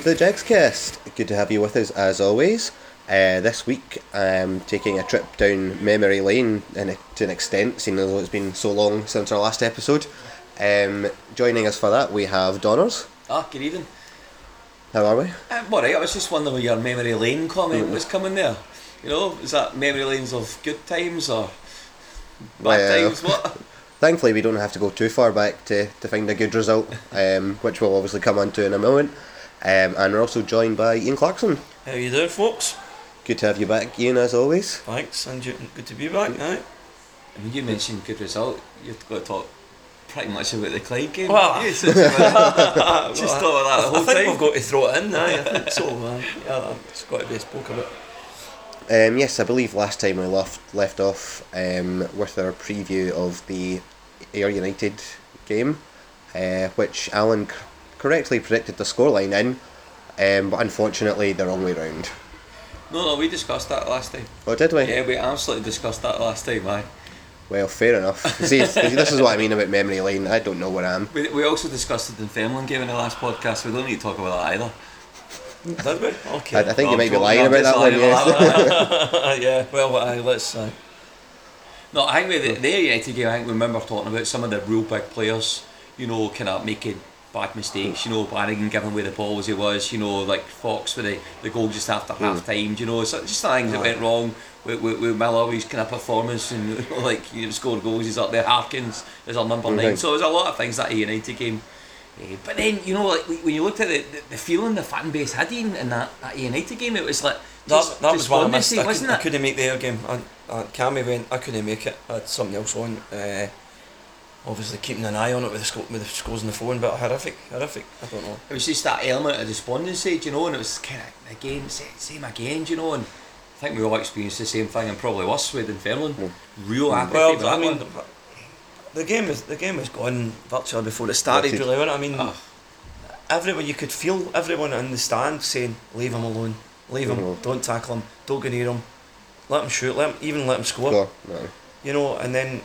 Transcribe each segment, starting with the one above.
welcome to the Jegscast. Good to have you with us as always. Uh, this week, I'm taking a trip down memory lane in a, to an extent, seeing as it's been so long since our last episode. Um, joining us for that, we have Donners. Ah, good evening. How are we? Um, alright, I was just wondering where your memory lane comment Mm. was coming there. You know, is that memory lanes of good times or bad Well, times? What? Thankfully, we don't have to go too far back to, to find a good result, um, which we'll obviously come on to in a moment. Um, and we're also joined by Ian Clarkson. How are you doing, folks? Good to have you back, Ian, as always. Thanks, and good to be back. Aye. When you mentioned good result, you've got to talk pretty much about the Clyde game. Well, Yes, it's about- just talk about that the I whole think time. we've got to throw it in. Aye, I think so. Man. Yeah, it's got to be spoke about. Um, yes, I believe last time we left left off um, with our preview of the Ayr United game, uh, which Alan c- correctly predicted the scoreline in, um, but unfortunately the wrong way round. No, no, we discussed that last time. Oh, did we? Yeah, we absolutely discussed that last time, aye. Well, fair enough. See, this is what I mean about memory lane. I don't know where I am. We, we also discussed the Dunfermline game in the last podcast, we don't need to talk about that either. Did we? Okay. I, I think you might be lying about that one. Yes. yeah. Well, aye, let's. Uh, No, I think with the, the United game, I think we remember talking about some of the real big players, you know, kind of making bad mistakes, you know, Bannigan giving away the ball as he was, you know, like Fox with the, the goal just after half time, you know, so just things that went wrong with, with, with Mallory's kind of performance and you know, like, you know, scored goals, he's up there, Harkins is our number nine, so there's a lot of things that a United game. eh, But then, you know, like when you looked at the, the, the feeling the fan base had in, in that, that United game, it was like that, that was one I missed. I, wasn't couldn't, I couldn't make the Ayr game. I, I, Cammy went. I couldn't make it. I had something else on. Uh, obviously keeping an eye on it with the, sco- with the scores on the phone, but horrific, horrific. I don't know. it was just that element of despondency, do you know, and it was kind of again, same again, do you know, and I think we all experienced the same thing, and probably worse with Dunfermline. Real apathy. Well, I mean, one. the game is the game was gone virtually before it started. Started. Really, wasn't it? I mean, everyone you could feel everyone in the stand saying, "Leave him alone, leave him, Mhm. don't tackle him, don't go near him, let him shoot, let him even let him score." Score, no. You know, and then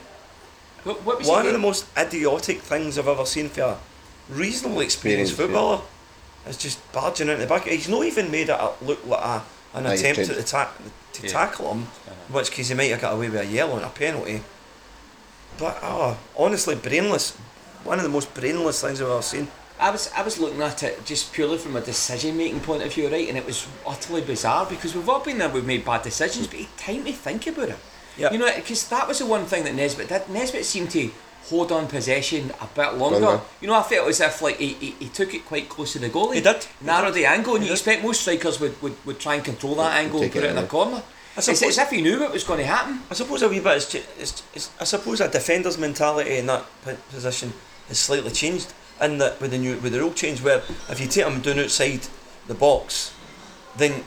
what, what was one of the most idiotic things I've ever seen for a reasonably experienced Experience, footballer is just barging into the back. He's not even made it look like a, an Aye, he's attempt tried. to, ta- to Yeah. tackle him, in which case he might have got away with a yellow and a penalty. But oh, honestly, brainless. One of the most brainless things I've ever seen. I was I was looking at it just purely from a decision making point of view, right? And it was utterly bizarre because we've all been there, we've made bad decisions, but you had time to think about it. Yeah. You know, because that was the one thing that Nisbet did. Nisbet seemed to hold on possession a bit longer. Longer. You know, I felt as if like he, he, he took it quite close to the goalie. He did. Narrowed the angle, and He you did. expect most strikers would, would, would try and control that angle and put it in the corner. I It's, it's suppose- as if he knew what was going to happen. I suppose a wee bit ju- is, is I suppose a defender's mentality in that position has slightly changed in that with the new with the rule change where if you take him down outside the box, then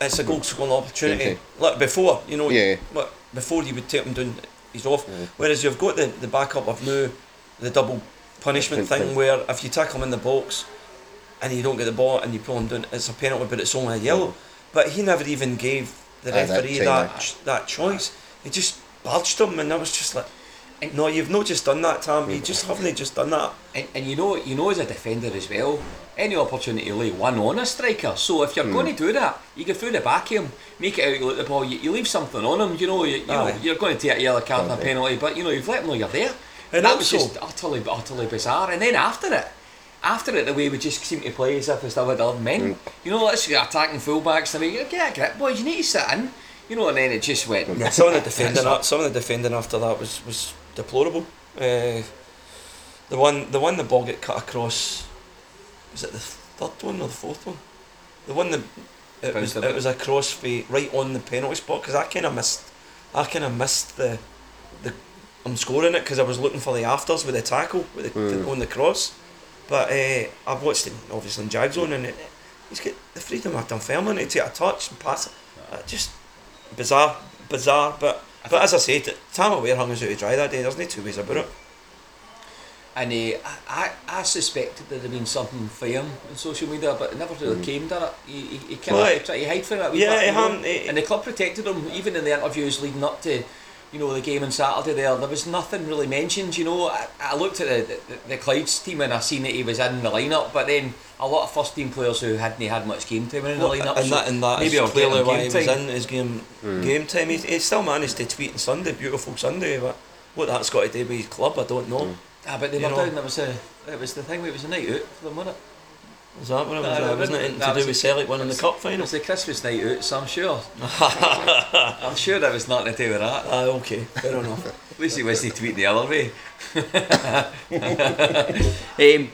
it's a goal scoring opportunity. Okay. Like before, you know, Yeah. like before you would take him down, he's off. Yeah. Whereas you've got the, the backup of now the double punishment thing thing. where if you tackle him in the box and you don't get the ball and you pull him down, it's a penalty, but it's only a yellow. But he never even gave the Aye, that referee time, that ch- that choice. He just barged him, and I was just like, And- "No, you've not just done that, Tam. You mm. just haven't just done that." And, and you know, you know, as a defender as well, any opportunity to lay one on a striker. So if you're going to do that, you go through the back of him, make it out look the ball. You, you leave something on him. You know, you, you know you're going to take a yellow card and a penalty, but you know, you've let him know you're there. And that was just utterly, utterly bizarre. And then after it. After it, the way we just seem to play as if still had other men. You know, let's get attacking fullbacks. I mean, you get a grip, boys. You need to sit in. You know, and then it just went. Some of the defending, some of the defending after that was was deplorable. Uh, the one, the one the ball get cut across. Was it the third one or the fourth one? The one that it was, Bounced bit. it was a cross fade right on the penalty spot because I kind of missed, I kind of missed the, the, I'm scoring it because I was looking for the afters with the tackle with the, Mm. on the cross, but uh, I've watched him obviously in Jag Zone and it, he's got the freedom of Dunfermline to take a touch and pass it. Uh, just bizarre, bizarre. But but as I said, Tam O'Ware hung us out to dry that day. There's no two ways about it. And uh, I, I suspected that there had been something for him on social media, but it never really hmm. came to it. He, he, he kind Well, of tried to hide from it. yeah, he you hadn't, he- and the club protected him, even in the interviews leading up to you know, the game on Saturday there, there was nothing really mentioned. You know, I, I looked at the, the the Clyde's team and I seen that he was in the lineup, but then a lot of first team players who hadn't had much game time in the Well, lineup. and so that and that maybe is clearly why game he was in his game hmm. game time. He, he still managed to tweet on Sunday, beautiful Sunday, but what that's got to do with his club, I don't know. Hmm. Ah, but they you were know. down. There was a, it was the thing. It was a night out for them, wasn't it? Was that what it was? No, no, wasn't it to do with Celtic winning the cup final? It was the Christmas night out, so I'm sure. I'm sure there was nothing to do with that. Ah, okay, fair enough. At least he wasn't tweeting the other way. um,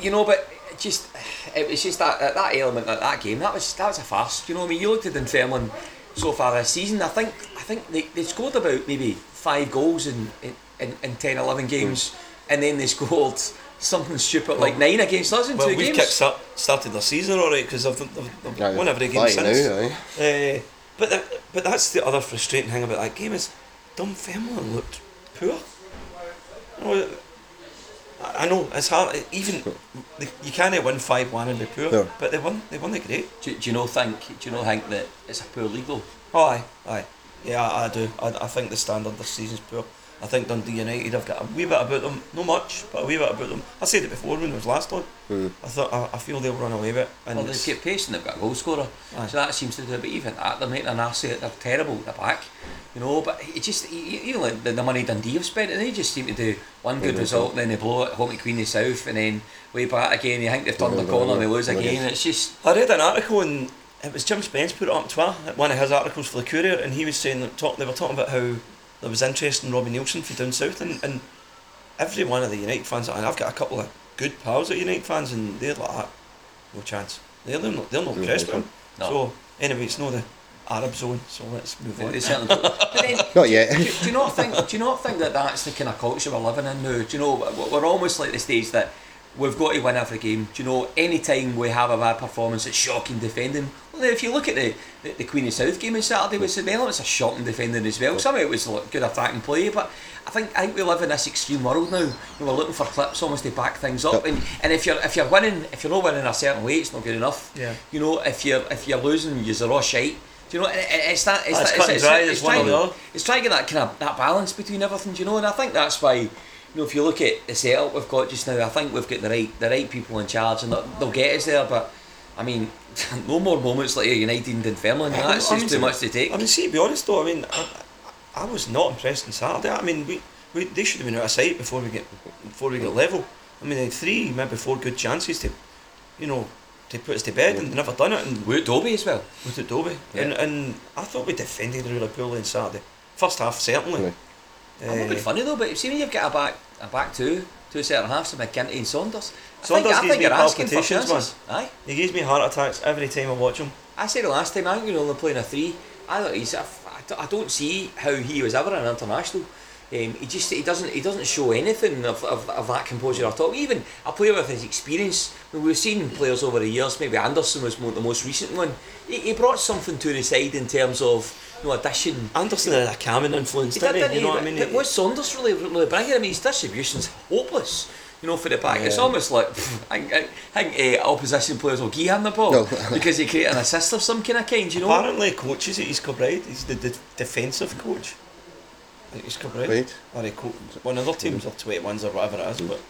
you know, but just it was just that that that element that that game that was that was a farce. You know, what I mean, you looked at Dunfermline so far this season. I think I think they, they scored about maybe five goals in in, in, in 10, 11 games, and then they scored something stupid like nine against us in Well, two we've games. kicked up, started the season alright because they've, they've, they've Aye, won every game since. now, aye. Uh, but that, but that's the other frustrating thing about that game is Dunfermline looked poor. You know, I I know it's hard. Even you can't win five one and be poor, No. but they won. They won the great. do, do you know think do you know think that it's a poor league though? Oh, aye, aye. Yeah, I, I do. I, I think the standard this season's poor. I think Dundee United have got a wee bit about them, not much, but a wee bit about them. I said it before when it was last on. Hmm. I thought I, I feel they'll run away with it. And Well, they it's- get pace and they've got a goal scorer, Aye. so that seems to do. But even that, they're making an asset. They're terrible at the back, you know. But it just you you know like the, the money Dundee have spent, and they just seem to do one good Yeah, result, and then they blow it home at Queenie South, and then way back again. You think they've turned the corner, and they lose again. It's just I read an article and it was Jim Spence put it up on Twitter, one of his articles for the Courier, and he was saying that talk, they were talking about how there was interest in Robbie Neilson for down south, and, and every one of the United fans, and I've got a couple of good pals that are United fans, and they're like, "Ah, no chance. They're, they're not, they're not No impressed with him. No. So anyway, it's not the Arab zone, so let's move they, on. they certainly. don't. Then, Not yet. do, do you not think? Do you not think that that's the kind of culture we're living in now? Do you know we're- we're almost like the stage that we've got to win every game. Do you know any time we have a bad performance, it's shocking defending. Well, if you look at the the, the Queen of South game on Saturday with Sabella, it's a shocking defending as well. Some of it was like, good attacking play, but I think I think we live in this extreme world now. You know, we're looking for clips almost to back things up, and, and if you're if you're winning, if you're not winning a certain way, it's not good enough. Yeah. You know, if you're if you're losing, you're all shite. Do you know? it- it- It's that. It's, Ah, it's that, cut and it's, dry, it's, it's trying, it's trying to get that kind of that balance between everything. Do you know? And I think that's why. You know, if you look at the setup we've got just now, I think we've got the right the right people in charge, and they'll, they'll get us there. But I mean, no more moments like United and Dunfermline. I That's mean, just too much to take. I mean, see, to be honest though, I mean, I, I was not impressed on Saturday. I mean, we, we they should have been out of sight before we get before we get level. I mean, they had three, maybe four good chances to, you know, to put us to bed, and they never done it. And With Dobbie as well. with Adobe, Yeah. and and I thought we defended really poorly on Saturday. First half certainly. It would be funny though, but you see when you've got a back a back two, two centre halves, McGinty and Saunders. I Saunders think, I gives think me you're asking for palpitations, chances. Aye. he gives me heart attacks every time I watch him. I said the last time, I think you're only playing a three. I thought he's. I, I don't see how he was ever an international. Um, he just he doesn't he doesn't show anything of, of, of that composure at all. Even a player with his experience. We've seen players over the years. Maybe Anderson was more, the most recent one. He, he brought something to the side in terms of you know addition. Anderson had a calming influence, He didn't did, he? didn't You know what I mean? But what's Saunders really, really bringing? I mean, his distribution's hopeless. You know, for the back, it's almost like I think, I think uh, opposition players will give him the ball No. because he create an assist of some kind of kind. You know, Apparently, coaches at East Kilbride. He's the, the defensive coach at East Kilbride. Right. Or he co- one of their teams or twenty ones or whatever it is, but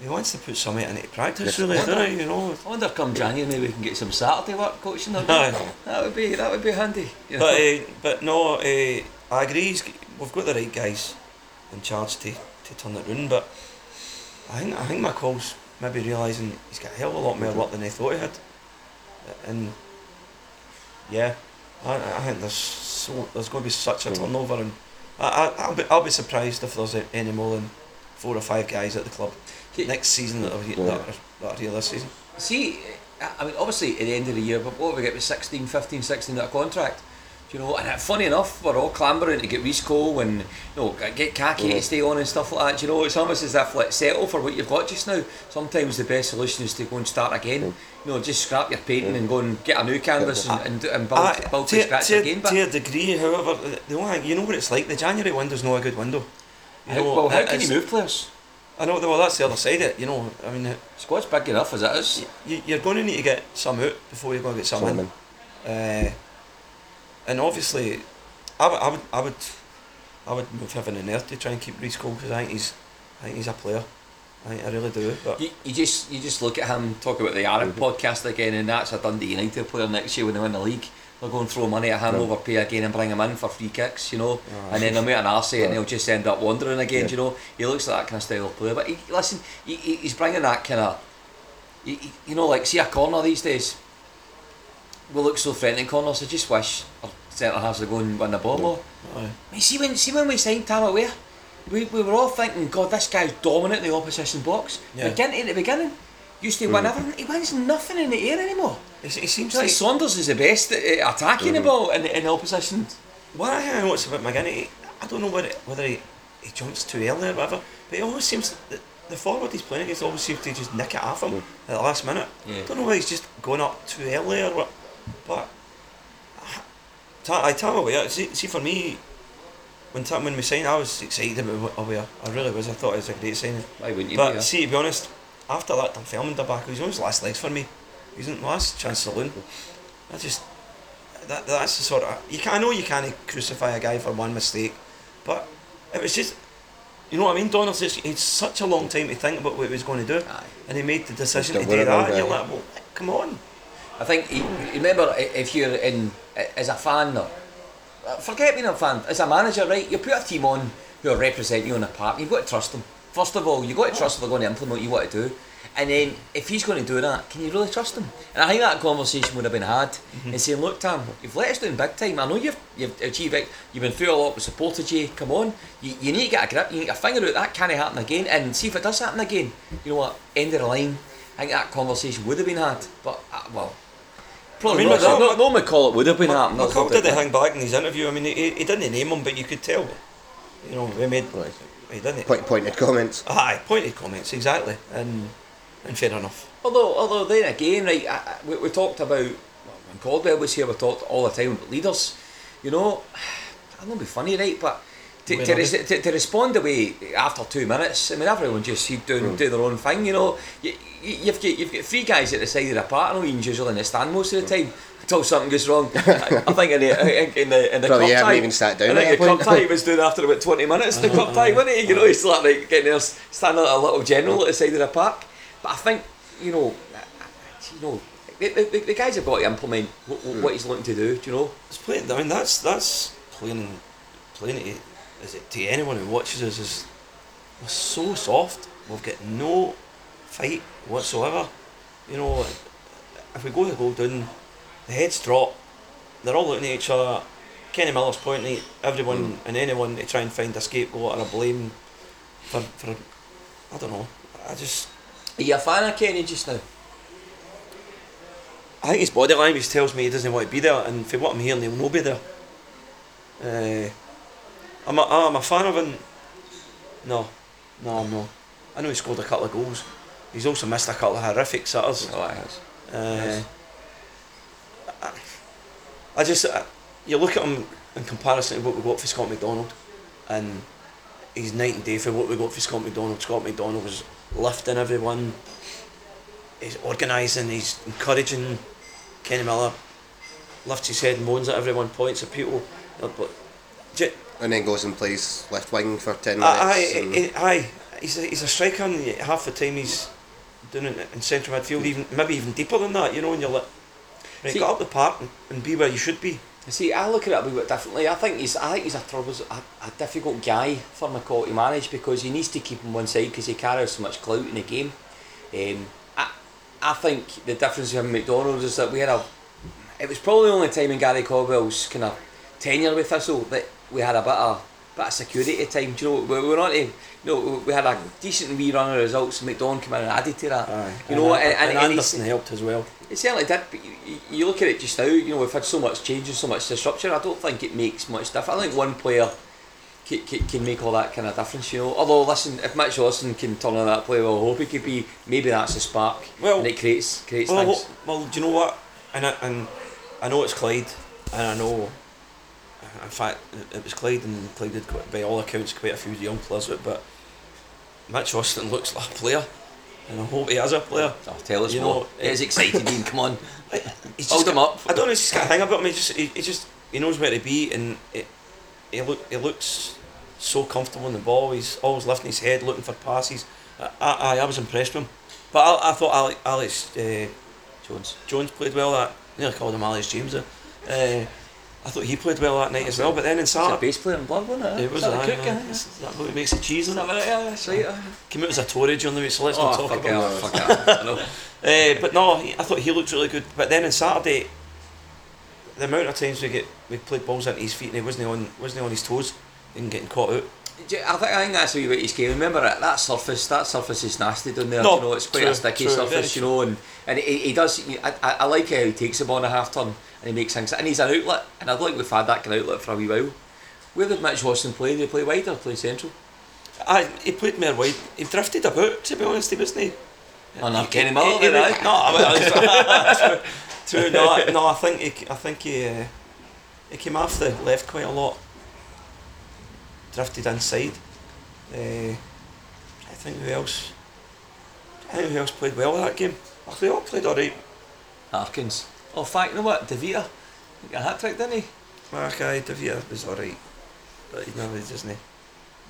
he wants to put something into practice, Yes. really, doesn't he? You know. I wonder come January maybe we can get some Saturday work coaching. Or Aye. that would be that would be handy. You know? But uh, but no, uh, I agree. We've got the right guys in charge to, to turn it round. But I think I think McCall's maybe realising he's got a hell of a lot more work than he thought he had. And yeah, I, I think there's so there's going to be such a Mhm. turnover, and I, I I'll be I'll be surprised if there's any more than four or five guys at the club next season that are, that are, that are here this season. See, I mean, obviously at the end of the year, but what we get with 16, 15, 16 out of contract? Do you know, and uh, funny enough, we're all clambering to get Reece Cole and you know get Kakay to mm. stay on and stuff like that. Do you know, it's almost as if like settle for what you've got just now. Sometimes the best solution is to go and start again. Yeah. You know, just scrap your painting mm. and go and get a new canvas Yeah. and, and, and build, Aye, build to, scratch to, again. But to a degree, however, uh, the only thing, you know what it's like. The January window's not a good window. You how, know, well, how can you move players? I know. Well, that's the other side of it. You know, I mean, Squad's big enough as it is. you, you're going to need to get some out before you're going to get some in. Simon. Uh, and obviously, I would, I would, I would, I would move Heaven and Earth to try and keep Reece Cole because I think he's, I think he's a player. I I really do. But You, you just you just look at him talk about the Arab podcast again, and that's a Dundee United player next year when they win the league. They'll go and throw money at him, Yeah. overpay again, and bring him in for free kicks, you know. Ah. and then they'll make an arse and he'll just end up wandering again, Yeah. you know. He looks like that kind of style of player, but he, listen, he, he, he's bringing that kind of, he, he- you know, like see a corner these days. We look so threatening corners. I just wish our centre halves would go and win the ball more. aye. I mean, see when see when we signed Tam O'Ware, we, we were all thinking, God, this guy's dominant in the opposition box. Yeah. Beginning at the beginning, used to win everything. He wins nothing in the air anymore. he, he seems like like Saunders is the best at at attacking the mm. ball in, in the opposition. What I notice about McGinty, he- I don't know whether, whether he, he jumps too early or whatever, but he always seems the, the forward he's playing against always seems to just nick it off him mm. at the last minute. Yeah. don't know whether he's just going up too early or what, but Ta- I tell you see, see for me, when ta- when we signed, I was excited about O'Ware. I really was. I thought it was a great signing. Why wouldn't you But be? see, to be honest, after that Dunfermline debacle, he's on his last legs for me. He's the last chance saloon. I just that that's the sort of you can I know you can't crucify a guy for one mistake, but it was just you know what I mean. Donald's just it's such a long time to think about what he was going to do, Aye. and he made the decision to do that. And you're like, well, come on. I think remember if you're in as a fan though, forget being a fan. As a manager, right, you put a team on who are representing you on a park. You've got to trust them. First of all, you've got to trust if they're going to implement what you want to do. And then, if he's going to do that, can you really trust him? And I think that conversation would have been had and saying, "Look, Tam, you've let us down big time. I know you've you've achieved it. You've been through a lot. We supported you. Come on, you, you need to get a grip. You need to figure out that can't happen again. And see if it does happen again. You know what? End of the line. I think that conversation would have been had. But uh, well, probably I mean, not. No, McCall- no, no McCall, it would have been happening. McCall did the hang back in his interview. I mean, he, he didn't name him, but you could tell. You know, he made Right. he didn't. Point, pointed comments. Aye, pointed comments exactly, and and fair enough. Although, although then again, right, I, I, we, we talked about well, when Caldwell was here. We talked all the time about leaders. You know, I don't be funny, right? But to, Where to, are res- to, to respond away after two minutes, I mean, everyone just he'd do, hmm. do their own thing. You know, you, you, you've got you've got three guys at the side of the park. I know Ian's usually in the stand most of the time. Until something goes wrong, I, I think in the in the in the Probably cup haven't tie, even sat down I think that the cup tie he was doing after about twenty minutes. The cup tie, wasn't he? You know, he's like, like getting there, standing like a little general at the side of the park. But I think you know, you know, the, the, the guys have got to implement what, what he's looking to do. Do you know? It's playing. I mean, that's that's playing playing to, is it to anyone who watches us is we're so soft. We've got no fight whatsoever. You know, if we go to go down, the heads drop. They're all looking at each other. Kenny Miller's pointing at everyone and anyone to try and find a scapegoat or a blame for for I don't know. I just Are you a fan of Kenny just now? I think his body language tells me he doesn't want to be there, and for what I'm hearing, he'll not be there. Uh, I'm, a, I'm a fan of him. No, no, I'm not. I know he scored a couple of goals. He's also missed a couple of horrific sitters. Oh, I has. Uh, I, I just, uh, you look at him in comparison to what we got for Scott McDonald, and he's night and day for what we got for Scott McDonald. Scott McDonald was lifting everyone, he's organising, he's encouraging. Kenny Miller lifts his head and moans at everyone, points at people. uh, But, j- And then goes and plays left wing for 10 minutes. aye, and- aye, aye, he's a, he's a striker, and half the time he's doing it in central midfield, even maybe even deeper than that. You know, and you're like, right, See- get up the park and, and be where you should be. See, I look at it a wee bit differently. I think he's, I think he's a troubles, a, a difficult guy for McCall to manage because he needs to keep him one side because he carries so much clout in the game. Um, I, I think the difference with him and McDonald is that we had a, it was probably the only time in Gary Caldwell's kind of tenure with Thistle that we had a bit of, bit of security time. times. You know, we, we were not, you know, we had a decent wee run of results. and McDonald came in and added to that. Aye. you know, and, and, and, and Anderson helped as well. it certainly did, but you, you- look at it just now, you know, we've had so much change and so much disruption, I don't think it makes much difference. I think one player can, can, can make all that kind of difference, you know. Although, listen, if Mitch Lawson can turn on that player, well, I hope he could be, maybe that's a spark, Well- and it creates, creates Well, things. well, do you know what? And I, and I know it's Clyde, and I know, in fact, it- was Clyde, and Clyde quite, by all accounts, quite a few young players but Mitch Austin looks like a player, and I hope he has a player. Oh, tell us you more. know, It is excited, Ian, come on. He's Hold him got- up. I don't know. He's just got a hang about him. He just, he, he just, he knows where to be, and it, he look, he looks so comfortable in the ball. He's always lifting his head, looking for passes. I, I, I was impressed with him. But I, I thought Alex, Alex uh, Jones. Jones played well that. Nearly called him Alex James. Uh, I thought he played well that night as well. But then in Saturday, bass player in blood, wasn't it? it was that the cook, is that what makes it cheese Is on that it? Yeah, that's right. Came out as a Tory during the week, so let's Oh, not talk fuck about it, fuck it. I know. Uh, but no, I thought he looked really good. But then on Saturday, the amount of times we get we played balls into his feet and he wasn't on wasn't on his toes and getting caught out. I think, I think that's a wee bit his game. Remember that, that surface, that surface is nasty down there. No, you know, it's quite true, a sticky true, surface, you know, and, and he, he does. I, I like how he takes the ball in a half turn and he makes things, and he's an outlet. And I don't think we've had that kind of outlet for a wee while. Where did Mitch Watson play? Did he play wide or play central? I, he played more wide. He drifted about, to be honest, he wasn't he? Oh, no, He- Kenny Miller, then, aye. No, I mean, true, true. No, I- no, I think he, I think he, uh, he came off the left quite a lot. Drifted inside. Uh, I think who else? I think who else played well that game. Oh, they all played alright. Harkins. Oh, fact, you know what? Devita. He got a hat trick, didn't he? Mark I Devita was alright, but he never doesn't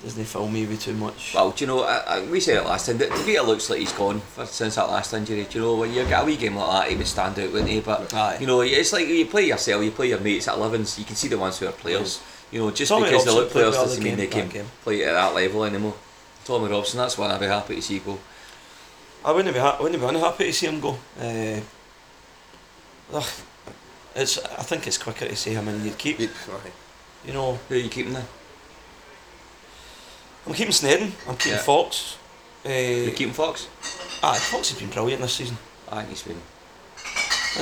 doesn't me with too much. Well, do you know, I, I, we said it last time, that Devita looks like he's gone for, since that last injury. Do you know, when you get a wee game like that, he would stand out, wouldn't he? But, Aye. you know, it's like you play yourself, you play your mates at 11s, you can see the ones who are players. You know, just Tommy because they Robson look players doesn't mean they can game. play at that level anymore. Tommy Robson, that's one I'd be happy to see go. I wouldn't be ha- wouldn't be unhappy to see him go. Uh, ugh, it's I think it's quicker to say him and you'd keep. Aye. You know, Who are you keeping there? I'm keeping Sneddon. I'm keeping Yeah. Fox. Uh, You keeping Fox? ah, Fox has been brilliant this season. I think he's been.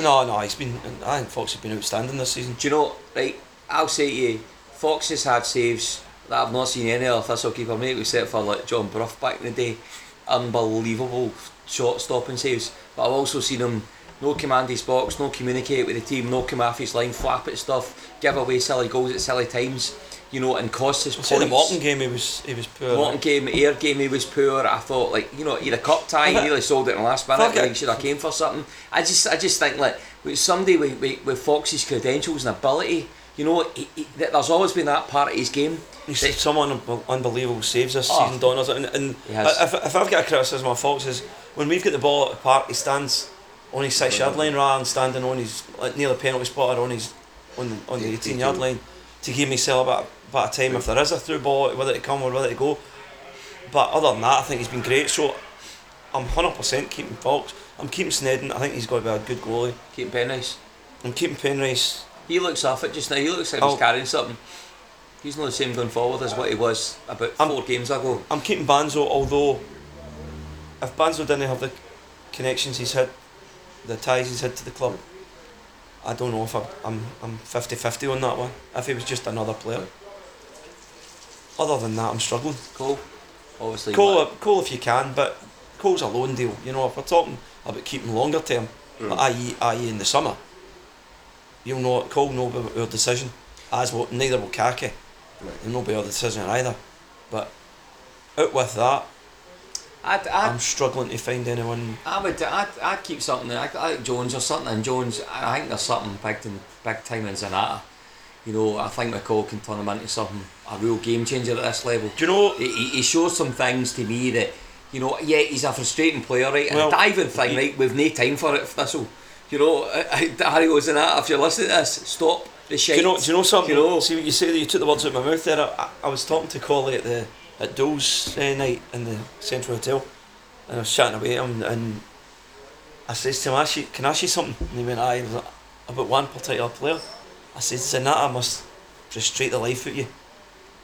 No, no, he's been. I think Fox has been outstanding this season. Do you know, right, I'll say to you, Fox has had saves that I've not seen any other Thistle keeper make, except for like John Bruff back in the day. Unbelievable shot stopping saves. But I've also seen him no command his box, no communicate with the team, no come off his line, flap at stuff, give away silly goals at silly times, you know, and cost us I points. say the Morton game, he was he was poor. Morton eh? game, Ayr game, he was poor. I thought, like, you know, he had a cup tie, he nearly sold it in the last minute. Like, should have came for something. I just, I just think, like, with somebody with, with, with Fox's credentials and ability, you know, he, he, that there's always been that part of his game. He's that- some un- unbelievable saves this Oh. season, Donners. And, and if, if I've got a criticism of Fox is when we've got the ball at the park, he stands on his six yard line rather than standing on his like near the penalty spot or on his on the, on the 18 yard line to give himself a bit, a bit of time if there is a through ball, whether to come or whether to go. But other than that, I think he's been great. So I'm 100% keeping Fox. I'm keeping Sneddon. I think he's got to be a good goalie. Keeping Penrice. I'm keeping Penrice. He looks off it just now. He looks like Oh. he's carrying something. He's not the same going forward as what he was about I'm- 4 games ago. I'm keeping Banzo, although if Banzo didn't have the connections he's had, the ties he's had to the club, I don't know if I'm I'm, I'm 50-50 on that one. If he was just another player. Other than that, I'm struggling. Cole, obviously. Cole, uh, Cole if you can, but Cole's a loan deal. You know, if we're talking about keeping longer term, mm. like i.e., i.e. in the summer, you'll know Cole know about our decision, as will neither will Kakay. He'll know about our decision either. But out with that, I'd, I'd, I'm struggling to find anyone. I would, I'd, I'd keep something. I, I like Jones or something. And Jones, I think there's something big, in, big time in Zanatta. You know, I think McCall can turn him into something a real game changer at this level. Do you know? He, he he shows some things to me that, you know, yeah, he's a frustrating player, right? And Well, the diving thing, he- right? We've no time for it, Thistle. You know, Harry goes in that. If you're listening to this, stop the shit. Do you know? Do you know something? You know? See what you say? That you took the words out of my mouth there. I, I was talking to Collie at the at Dole's uh, night in the Central Hotel, and I was chatting away to him, and I says to him, you, "Can I ask you something?" And he went, "Aye." Like, about one particular player. I said, "Zanatta must frustrate the life out of you,"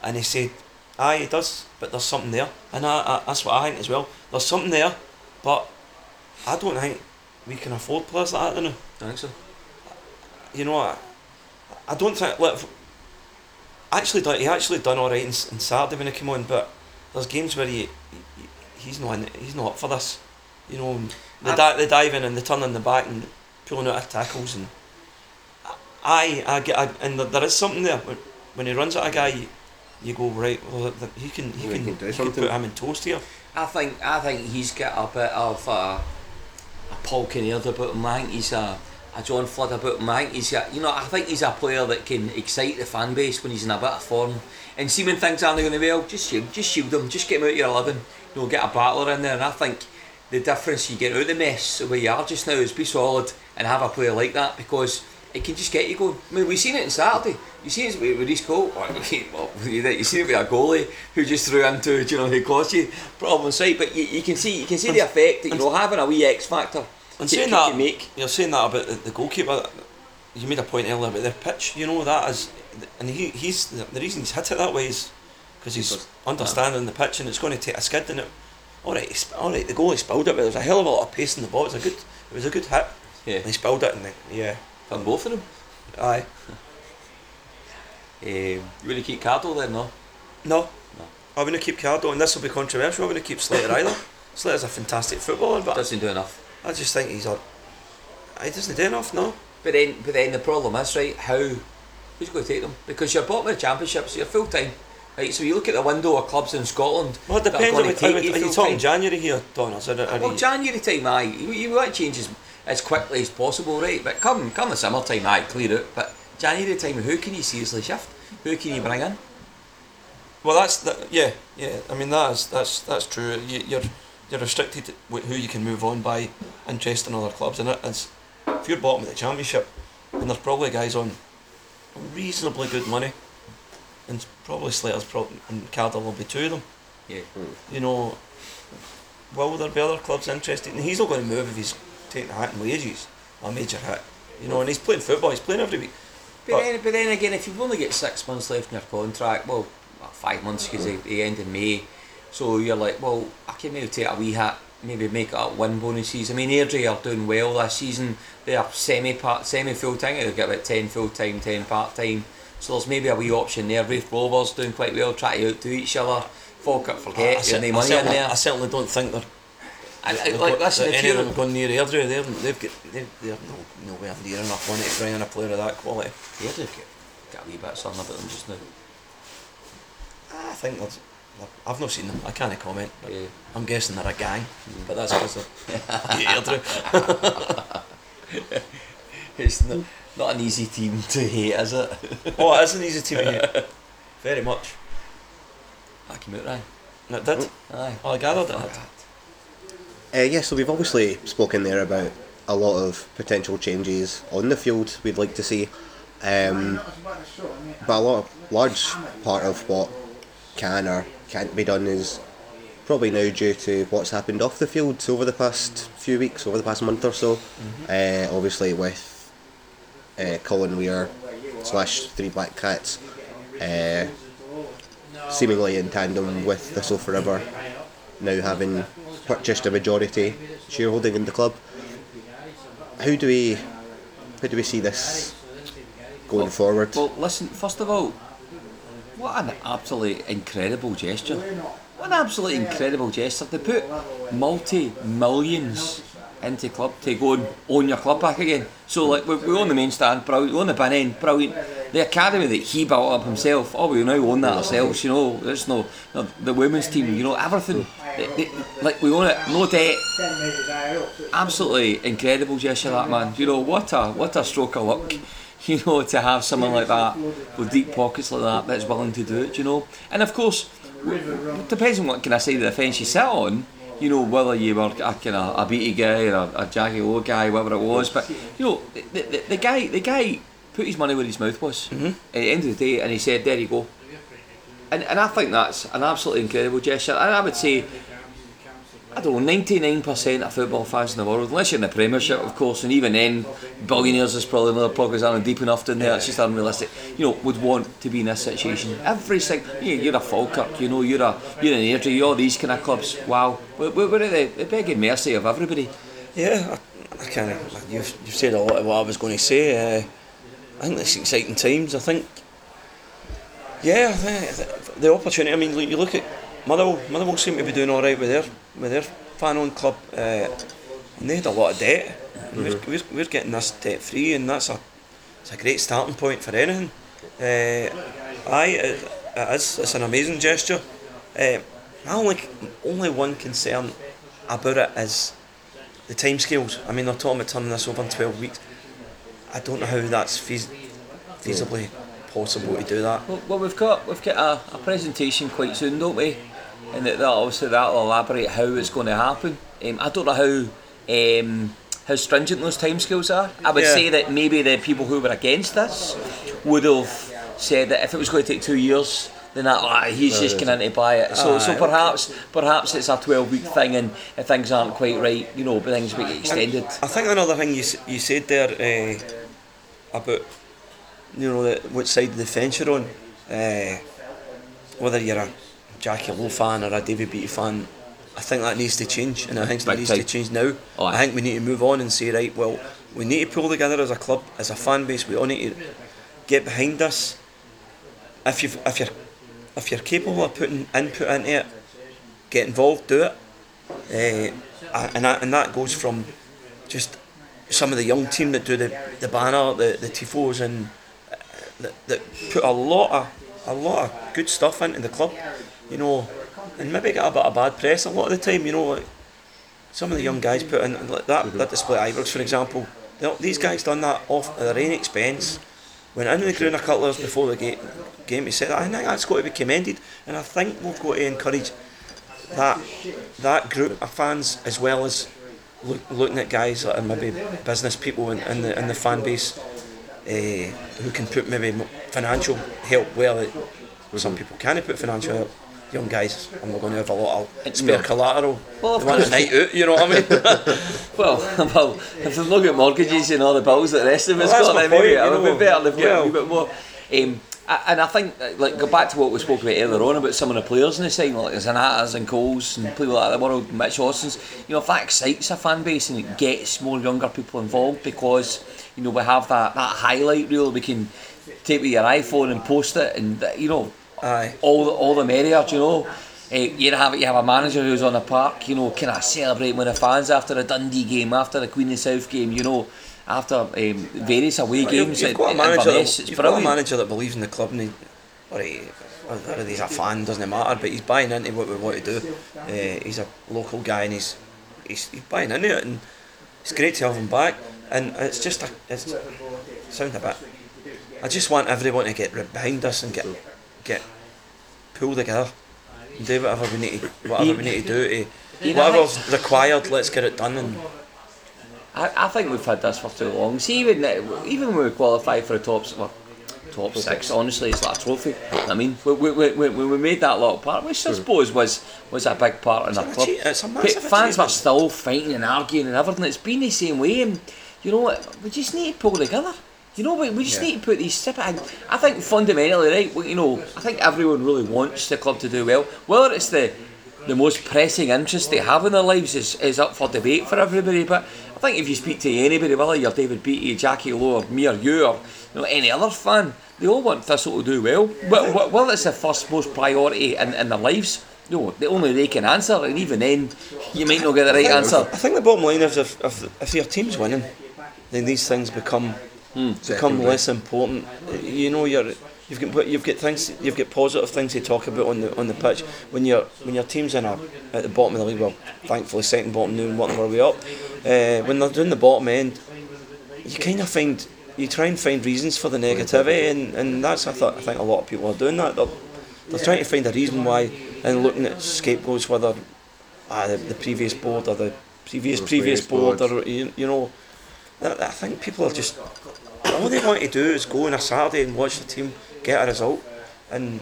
and he said, "Aye, he does, but there's something there," and I, I, that's what I think as well. There's something there, but I don't think we can afford players like that now I think so. you know, I, I don't think. Look, actually, done, he actually done all right in, in Saturday when he came on, but there's games where he, he he's not in, he's not up for this. You know, the I- di- the diving and the turning the back and pulling out of tackles and I I get I, and there, there is something there when, when he runs at a guy. You, you go right. Well, th- he can he Well, he can, can do he can something. put him in toast here. I think I think he's got a bit of uh, a Paul Kinnear about him. I think he's a, a John Flood about him. I think he's a, you know I think he's a player that can excite the fan base when he's in a bit of form. And see when things aren't going well, just shield, just shield him, just get him out your eleven. You know, get a battler in there, and I think the difference you get out of the mess where you are just now is be solid and have a player like that because it can just get you going. I mean, we've seen it on Saturday. You seen it with Reece Cole. Well, you see it with a goalie who just threw into you know who cost you problem site. But you, you can see you can see the effect that you know having a wee X factor. And saying can that, make. you're saying that about the, the goalkeeper. You made a point earlier about their pitch. You know that is, and he, he's the, the reason he's hit it that way is because he's Because- understanding the pitch and it's going to take a skid in it. All right, sp- all right. The goalie spilled it, but there was a hell of a lot of pace in the ball. It was a good, it was a good hit. Yeah, And he spilled it, and then, yeah, from both of them. aye, Um, you really keep Cardle then, no? no, No. I wouldn't keep Cardle, and this will be controversial. I wouldn't keep Slater either. Slater's a fantastic footballer, but Doesn't do enough. I just think he's a. He doesn't do enough, no. But then, but then the problem is right. How who's going to take them? Because you're bottom of the championship, so you're full time. Right, so you look at the window of clubs in Scotland. Well, it depends. Are, we, take are, you talking January here, Don? Or is it, are Well, you- January time, aye. You, you want to change as, quickly as possible, right? But come come the summertime, aye, clear it. But January time, who can you seriously shift? Who can you bring in? Well, that's that. Yeah, yeah. I mean, that is that's that's true. You, you're you're restricted with who you can move on by interest in other clubs, and it is if you're bottom of the championship, and there's probably guys on reasonably good money, and probably Slater's probably and Cardle will be two of them. Yeah. You know, will there be other clubs interested? And he's not going to move if he's taking a hit in wages, a major hit. You know, and he's playing football. He's playing every week. But, But- then, but then again, if you've only got six months left in your contract, well, well, five months because they, they end in May, so you're like, well, I can maybe take a wee hit, maybe make it up one bonuses. I mean, Airdrie are doing well this season. They are semi part, semi full time. They've got about ten full time, ten part time. So there's maybe a wee option there. Raith Rovers doing quite well, try to outdo each other. Falkirk forget, I, there's no cer- I money in there. I certainly don't think they're I, I, They've like, got- listen, any of them gone near Airdrie, they're, they've got, they've, they're no, nowhere near enough money to bring in a player of that quality. yeah, they've got, got a wee bit of something about them just now. I think there's, I've not seen them, I can't comment, but Yeah. I'm guessing they're a gang, but that's because they're Airdrie. It's not, not an easy team to hate, is it? oh, it is an easy team to hate. Very much. I came out right. And it did. Aye. I gathered it. had. Uh, yeah, so we've obviously spoken there about a lot of potential changes on the field we'd like to see, um, but a lot of, large part of what can or can't be done is probably now due to what's happened off the field over the past few weeks, over the past month or so. Uh, obviously, with uh, Colin Weir slash Three Black Cats, uh, seemingly in tandem with Thistle Forever, now having purchased a majority shareholding in the club. How do we how do we see this going Well- forward? Well, listen, first of all, what an absolutely incredible gesture. What an absolutely incredible gesture. They put multi millions into club to go and own your club back again. So, like, we, we own the main stand, brilliant. We own the bin end, brilliant. The academy that he built up himself, oh, we now own that ourselves, you know. There's no, no the women's team, you know, everything. They- they- like, we own it, no debt. Absolutely incredible gesture, that man. You know, what a what a stroke of luck. You know, to have someone like that with deep pockets like that that's willing to do it. You know, and of course, it depends on what kind of side of the fence you sit on. You know, whether you were a kind of a Beattie guy or a, a Jackie O guy, whatever it was. But you know, the, the, the guy the guy put his money where his mouth was Mm-hmm. at the end of the day, and he said, "There you go." And, and I think that's an absolutely incredible gesture. And I would say, I don't know, 99% of football fans in the world, unless you're in the Premiership, of course, and even then, billionaires is probably another progress aren't deep enough in there, it's just unrealistic, you know, would want to be in this situation. Every single, you you're a Falkirk, you know, you're a, you're an Airdrie, all these kind of clubs, wow, we're, we're at the, the begging mercy of everybody. Yeah, I, I kind of. You've, you've said a lot of what I was going to say. Uh, I think it's exciting times. I think. Yeah, the opportunity. I mean, you look at Motherwell. Motherwell seem to be doing all right with their with their fan-owned club, uh, and they had a lot of debt. And We're, we're, we're getting this debt free, and that's a it's a great starting point for anything. Uh, aye, it, it is. It's an amazing gesture. Uh, my only only one concern about it is the timescales. I mean, they're talking about turning this over in 12 weeks. I don't know how that's feas- feasibly possible to do that. Well, well we've got we've got a, a presentation quite soon, don't we? And that, that obviously that'll elaborate how it's going to happen. Um, I don't know how um, how stringent those timescales are. I would Yeah. say that maybe the people who were against this would have said that if it was going to take two years, then that ah, he's just going to buy it. So so perhaps perhaps it's a twelve week thing, and if things aren't quite right, you know, things will get extended. I think another thing you you said there uh, about you know the, which side of the fence you're on, uh, whether you're a Jacqui Low fan or a David Beattie fan, I think that needs to change, and I think that needs to change now. Oh. I think we need to move on and say right, well, we need to pull together as a club, as a fan base. We all need to get behind us. If you if you're if you're capable of putting input into it, get involved, do it. Uh, and that and that goes from just some of the young team that do the, the banner, the the tifos, and that, that put a lot of a lot of good stuff into the club, you know, and maybe get a bit of bad press a lot of the time, you know. Like some of the young guys put in like that that display Ibrox, for example. These guys done that off at their own expense. Went into the ground a couple of hours before the ga- game to set that. I think that's got to be commended, and I think we've got to encourage that that group of fans as well as look, looking at guys that are maybe business people in, in the in the fan base uh, who can put maybe financial help where it, some people can't put financial help. Young guys, I'm not going to have a lot of spare collateral. Well, they want a night out, you know what I mean? Well, well, if they look at mortgages and all the bills that the rest of us Well, got, then maybe it would be better. They've got Yeah. a wee bit more. Um, and I think, uh, like, go back to what we spoke about earlier on about some of the players in the side, like Zanattas and Coles and people like that, the world, Mitch Austin's. You know, if that excites a fan base and it gets more younger people involved because, you know, we have that, that highlight reel we can take with your iPhone and post it and, you know, Aye. all the, all the merrier, do you know. Uh, you have you have a manager who's on the park, you know, kind of celebrating with the fans after a Dundee game, after the Queen of South game, you know, after um, various away You've, games. you've at- got a manager. Inverness, That, you've got a manager that believes in the club, and he, or he, whether he's a fan doesn't matter, but he's buying into what we want to do. Uh, he's a local guy, and he's, he's he's buying into it, and it's great to have him back. And it's just a, it's sound a bit. I just want everyone to get behind us and get get pulled together. And do whatever we need to, whatever we need to do to, You know, I whatever's required. Let's get it done. And I, I think we've had this for too long. See, even even when we qualify for the top, well, top six, honestly, it's like a trophy. I mean, we, we, we, we, we made that lot part, which I hmm. suppose was was a big part in our club. achie- it's a But fans were still fighting and arguing and everything. It's been the same way, and you know what? We just need to pull together. You know, we, we just need to put these step. I, I think fundamentally, right? well, You know, I think everyone really wants the club to do well. Whether it's the the most pressing interest they have in their lives is, is up for debate for everybody. But I think if you speak to anybody, whether you're David Beattie, Jacqui Low, or me or you, or you know, any other fan, they all want Thistle to do well. Well, well, it's the first most priority in, in their lives. No, the only they can answer, and even then, you might not get the right answer. I think the bottom line is if, if, if your team's winning, then these things become become Secondary. less important. You know, you're you've got you've got things you've got positive things to talk about on the on the pitch when your when your team's in a at the bottom of the league. Well, thankfully second bottom now and working our way up. Uh, when they're doing the bottom end, you kind of find you try and find reasons for the negativity, and, and that's I thought I think a lot of people are doing that. They're, they're trying to find a reason why and looking at scapegoats whether ah, the, the previous board or the previous previous previous board board. or you, you know I, think people are just all they want to do is go on a Saturday and watch the team get a result and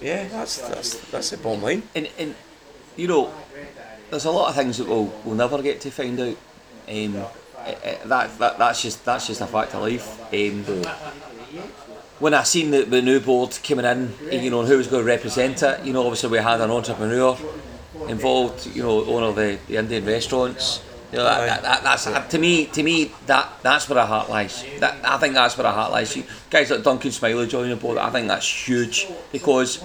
yeah that's that's that's the bottom line and, and you know, there's a lot of things that we'll, we'll never get to find out. Um, eh, eh, that, that that's just that's just a fact of life. Um, when I seen the, the new board coming in, you know, who was going to represent it, you know, obviously we had an entrepreneur involved, you know, owner of the, the Indian restaurants. You know, that, that, that, that's uh, to me. To me, that that's where our heart lies. That I think that's where our heart lies. You, guys like Duncan Smiley joining the board, I think that's huge because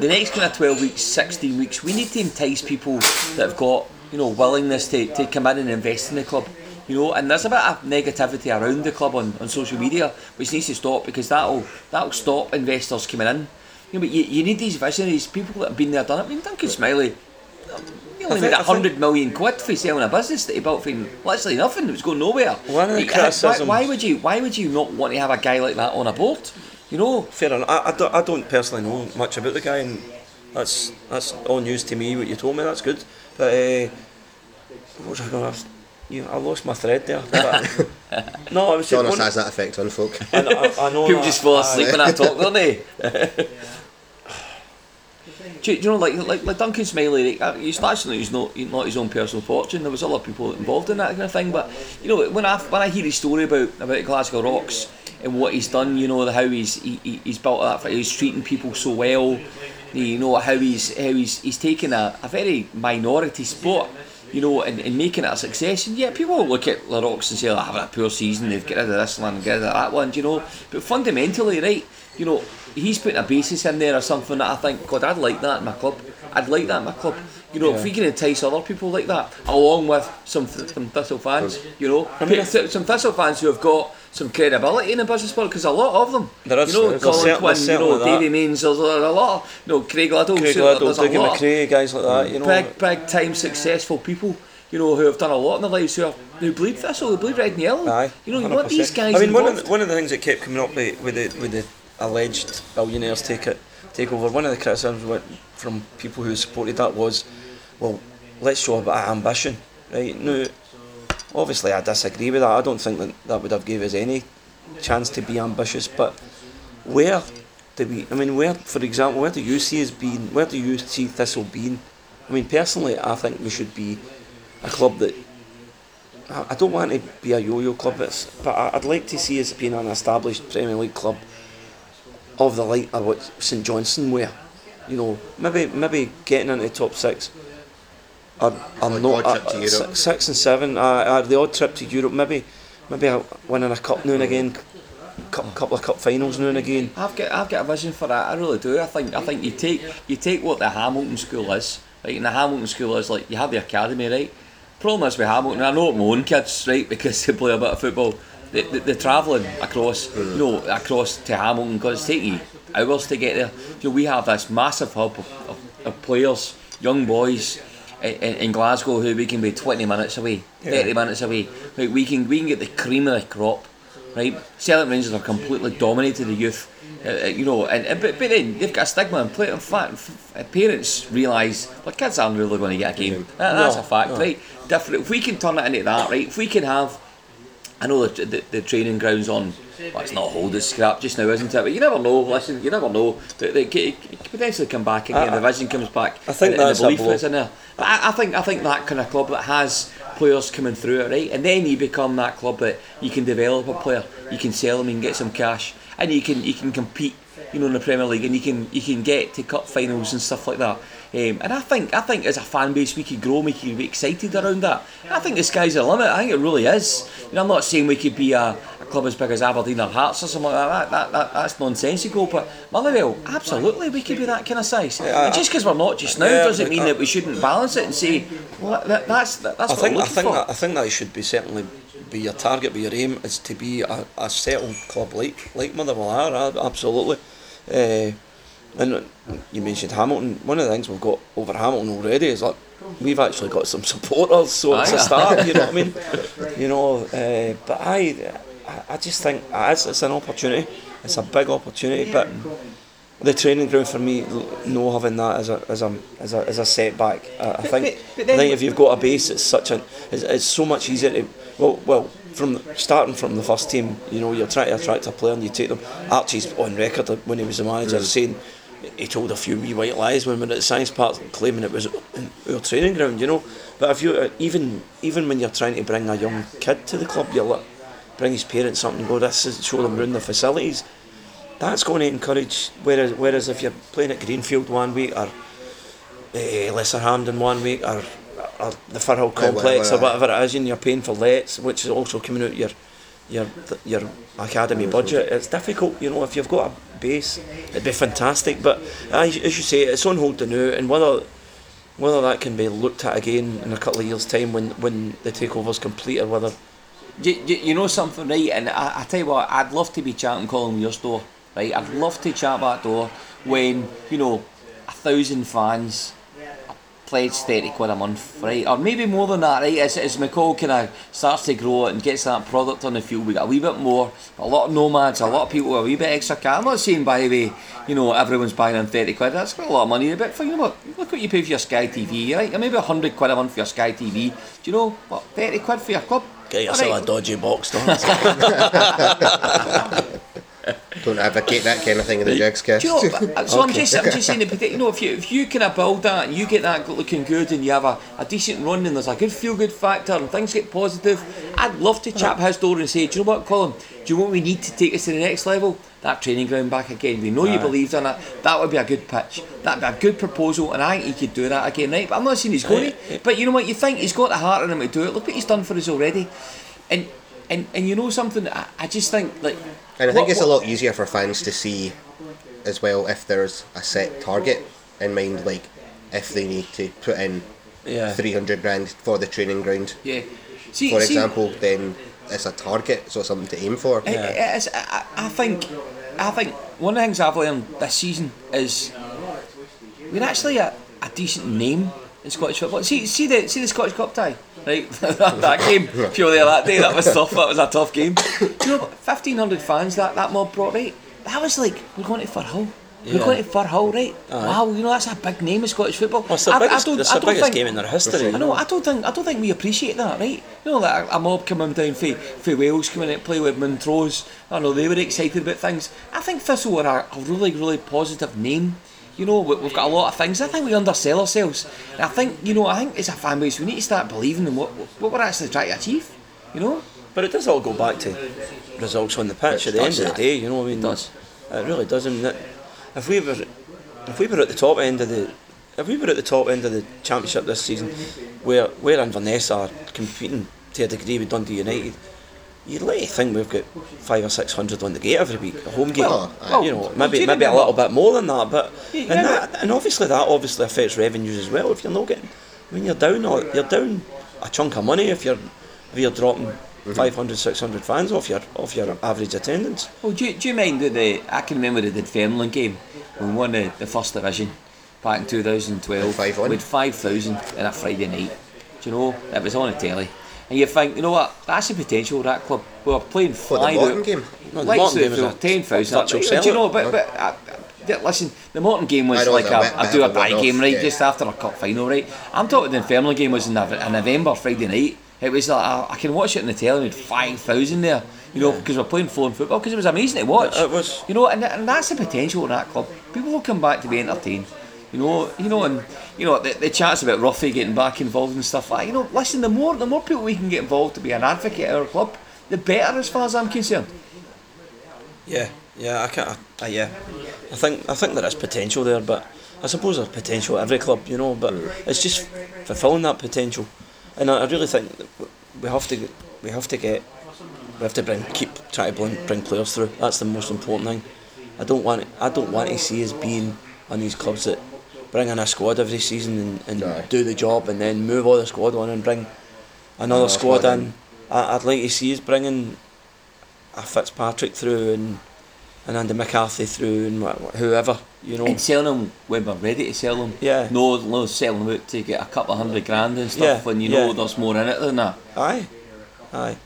the next kind of twelve weeks, sixteen weeks, we need to entice people that have got you know willingness to, to come in and invest in the club. You know, and there's a bit of negativity around the club on, on social media, which needs to stop because that'll that'll stop investors coming in. You know, but you, you need these visionaries, people that have been there, done it. I mean, Duncan Smiley, you only I made think- a I think- hundred million quid for selling a business that he built from literally nothing. It was going nowhere. One of the Like, criticisms- Why, why would you? Why would you not want to have a guy like that on a board? You know, Fair enough. I, I, don't, I don't personally know much about the guy, and that's that's all news to me. What you told me, that's good. But uh, what was I going to? You, I lost my thread there. No, I was just Jonas one- has that effect on folk. I, I, I know people that, just fall asleep when I talk, don't they? Do you, do you know, like like, like Duncan Smillie, like, uh, he's he's not he's not his own personal fortune. There was other people involved in that kind of thing. But you know, when I when I hear his story about about Glasgow Rocks and what he's done, you know, how he's he, he- he's built that, he's treating people so well. You know how he's how he's he's taken a, a very minority sport. You know, and, and making it a success, and yeah, people look at the Rocks and say, "Oh, having a poor season, they've got rid of this one, get rid of that one," you know. But fundamentally, right, you know, he's putting a basis in there or something that I think, God, I'd like that in my club. I'd like that in my club. You know, if we can entice other people like that, along with some th- some Thistle fans, you know, th- some Thistle fans who have got some credibility in the business world, because a lot of them, There is- you know, there's Colin cer- Quinn, there's you know, certainly that. Davy Mains, there's a a lot, of, you know, Craig Liddell, Craig so Liddell, there's a Dougie lot of McRae, guys like that. You know, big, big time successful people, you know, who have done a lot in their lives, who, are, who bleed Thistle, who bleed red and yellow. Aye, you know, you want these guys I mean, one of, the, one of the things that kept coming up with, with the with the alleged billionaires take it take over. One of the criticisms from people who supported that was, well, let's show a bit of ambition, right? Now, obviously, I disagree with that. I don't think that that would have gave us any chance to be ambitious. But where do we? I mean, where, for example, where do you see us being? Where do you see Thistle being? I mean, personally, I think we should be a club that I I don't want to be a yo-yo club, but I'd like to see us being an established Premier League club of the like of what St Johnstone were. You know, maybe maybe getting into the top six. Or, or Like not, odd trip uh, to uh, Europe. six, six and seven, uh, uh, the odd trip to Europe, maybe maybe a, winning a cup now and again, cou- couple of cup finals now and again. I've got I've got a vision for that. I really do. I think I think you take you take what the Hamilton school is, right? And the Hamilton school is like you have the academy, right? Problem is with Hamilton, I know it my own kids, right, because they play a bit of football. They, they, they're travelling across, you know, across to Hamilton because it's taking hours to get there. You know, we have this massive hub of, of, of players, young boys in, in Glasgow who we can be 20 minutes away, 30 minutes away. Like we can we can get the cream of the crop right? Celtic Rangers have completely dominated the youth, uh, uh, you know, and, and but, but then they've got a stigma and play. In fact, f- f- parents realise their kids aren't really going to get a game. That, that's No, a fact, no. right? Different. If we can turn it into that, right? If we can have, I know the, the, the training grounds on. Well, it's not hold as scrap just now, isn't it? But you never know. Listen, you never know. They, they, it could potentially come back again. I- the vision comes back. I think and, and that's the a belief is in there. But I, I think I think that kind of club that has players coming through it, right? And then you become that club that you can develop a player, you can sell them, you can get some cash, and you can you can compete, you know, in the Premier League, and you can you can get to cup finals and stuff like that. Um, and I think I think as a fan base we could grow, we could be excited around that. I think the sky's the limit. I think it really is. You know, I'm not saying we could be a, a club as big as Aberdeen or Hearts or something like that. That, that, that that's nonsensical. But Motherwell, absolutely, we could be that kind of size. Yeah, and just because we're not just now yeah, doesn't mean that we shouldn't balance it and say, well, that, that's that, that's I what think we're looking I think for. that I think that should be certainly be your target, be your aim is to be a, a settled club like like Motherwell are ab- absolutely. Uh, and you mentioned Hamilton. One of the things we've got over Hamilton already is like we've actually got some supporters, so it's a start. You know what I mean? You know, uh, but I, I- I just think it's, it's an opportunity. It's a big opportunity, but the training ground for me, no having that as a as a as a, as a setback. I, I think but- but I think if you've got a base, it's such a it's, it's so much easier to well well from starting from the first team. You know, you're trying to attract a player and you take them. Archie's on record when he was the manager saying. He told a few wee white lies when we were at the science park, claiming it was our training ground. You know, but if you uh, even even when you're trying to bring a young kid to the club, you like bring his parents up and go, this is show them around the facilities that's going to encourage. Whereas, whereas if you're playing at Greenfield one week or uh, Lesser Hampden one week or, or the Firhill Complex or whatever. whatever it is, and you're paying for lets, which is also coming out your your your academy budget. It's difficult, you know. If you've got a base, it'd be fantastic. But as, as you say, it's on hold to now, and whether whether that can be looked at again in a couple of years' time when when the takeover's complete, or whether You, you, you know something, right? And I, I tell you what, I'd love to be chatting Colin Weir's door, right? I'd love to chat that door when, you know, a thousand fans, pledge 30 quid a month, right? Or maybe more than that, right? As, as McCall kind of starts to grow and gets that product on the field, we got a wee bit more, a lot of nomads, a lot of people with a wee bit extra cash. I'm not saying, by the way, you know, everyone's buying on 30 quid, that's quite a lot of money, but for, you know what, look what you pay for your Sky TV, right? Maybe 100 quid a month for your Sky TV. Do you know, what, 30 quid for your club? Get yourself Alright. a dodgy box, don't Don't advocate that kind of thing in the Jigs cast. You know, but- so I'm just, I'm just saying, you know, if you if you of build that and you get that looking good and you have a, a decent run and there's a good feel good factor and things get positive, I'd love to chap his door and say, do you know what, Colin? Do you know what we need to take us to the next level? That training ground back again. We know you believed in it. That would be a good pitch. That'd be a good proposal, and I think he could do that again, right? But I'm not saying he's going to. But you know what? You think he's got the heart in him to do it. Look what he's done for us already. And and and you know something? I, I just think like. And I think what- it's a lot easier for fans to see as well if there's a set target in mind, like if they need to put in Yeah. 300 grand for the training ground, Yeah. See, for see, example, then it's a target, so it's something to aim for. It- it is, I, I I think, I think one of the things I've learned this season is we're actually a, a decent name in Scottish football. See, see the see the Scottish Cup tie, right? that, game, were there that day, that was tough. That was a tough game. You know, fifteen hundred fans that that mob brought, right? That was like we're going to Firhill. We're going to Firhill, right? Wow, you know that's a big name in Scottish football. Well, it's the I- I biggest, don't- it's I the biggest think- game in their history. I know. I don't think. I don't think we appreciate that, right? You know, like a, a mob coming down for, for Wales coming out play with Montrose. I know they were excited about things. I think Thistle are a, a really, really positive name. You know, we, we've got a lot of things. I think we undersell ourselves. And I think, you know, I think as a fan base, we need to start believing in what what we're actually trying to achieve. You know. But it does all go back to results on the pitch at the end of the day. You know, what I mean, It does. It really does. I mean, that- if we were, if we were at the top end of the, if we were at the top end of the championship this season, where where Inverness are competing to a degree with Dundee United, you'd like to think we've got five or six hundred on the gate every week, a home game. Well, well, you know, well, maybe you maybe a little bit more than that, but Yeah, and yeah, that, and obviously that obviously affects revenues as well. If you're not getting, when you're down, or you're down a chunk of money if you're if you're dropping. 500, 600 fans off your off your average attendance. Well, do you, do you mind that the I can remember the Dunfermline game when we won the, the first division back in 2012 With 5-1. with 5,000 in a Friday night. Do you know it was on the telly, and you think you know what that's the potential of that club. We were playing For the flying Morton out. game. No, the Lights Morton game was 10,000. Do you know? sellout. But but. Uh, yeah, listen, the Morton game was I like it a a, a do or a die game, right? yeah. Just after a cup final, right? I'm talking the Dunfermline game was in Nov- a November Friday night. It was like I, I can watch it on the telly. We had five thousand there, you know, because we're playing foreign football. Because it was amazing to watch. It was. You know, and, and that's the potential in that club. People will come back to be entertained. You know, you know, and you know the, the chats about Ruffy getting back involved and stuff like. You know, listen, the more the more people we can get involved to be an advocate at our club, the better, as far as I'm concerned. Yeah, yeah, I can't. Uh, yeah, I think I think there is potential there, but I suppose there's potential at every club, you know. But it's just fulfilling that potential, and I, I really think we have to we have to get we have to bring keep trying to bring, bring players through. That's the most important thing. I don't want I don't want to see us being on these clubs that bring in a squad every season and, and Aye. do the job and then move all the squad on and bring another squad in. in. I, I'd like to see us bringing a Fitzpatrick through and and Andy McCarthy through and wh- wh- whoever, you know. And selling them when we're ready to sell them. Yeah. No, no selling them out to get a couple of hundred grand and stuff Yeah, when you yeah. know there's more in it than that. Aye, aye.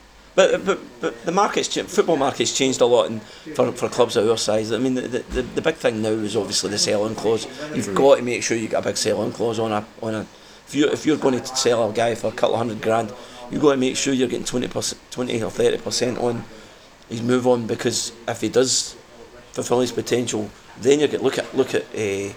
But, but but the market's football market's changed a lot in, for for clubs of our size. I mean, the, the, the big thing now is obviously the sell-on clause. You've got to make sure you get a big sell-on clause on a on a. If you if you're going to sell a guy for a couple of hundred grand, you've got to make sure you're getting twenty percent, twenty or thirty percent on his move on because if he does fulfil his potential, then you get look at look at uh,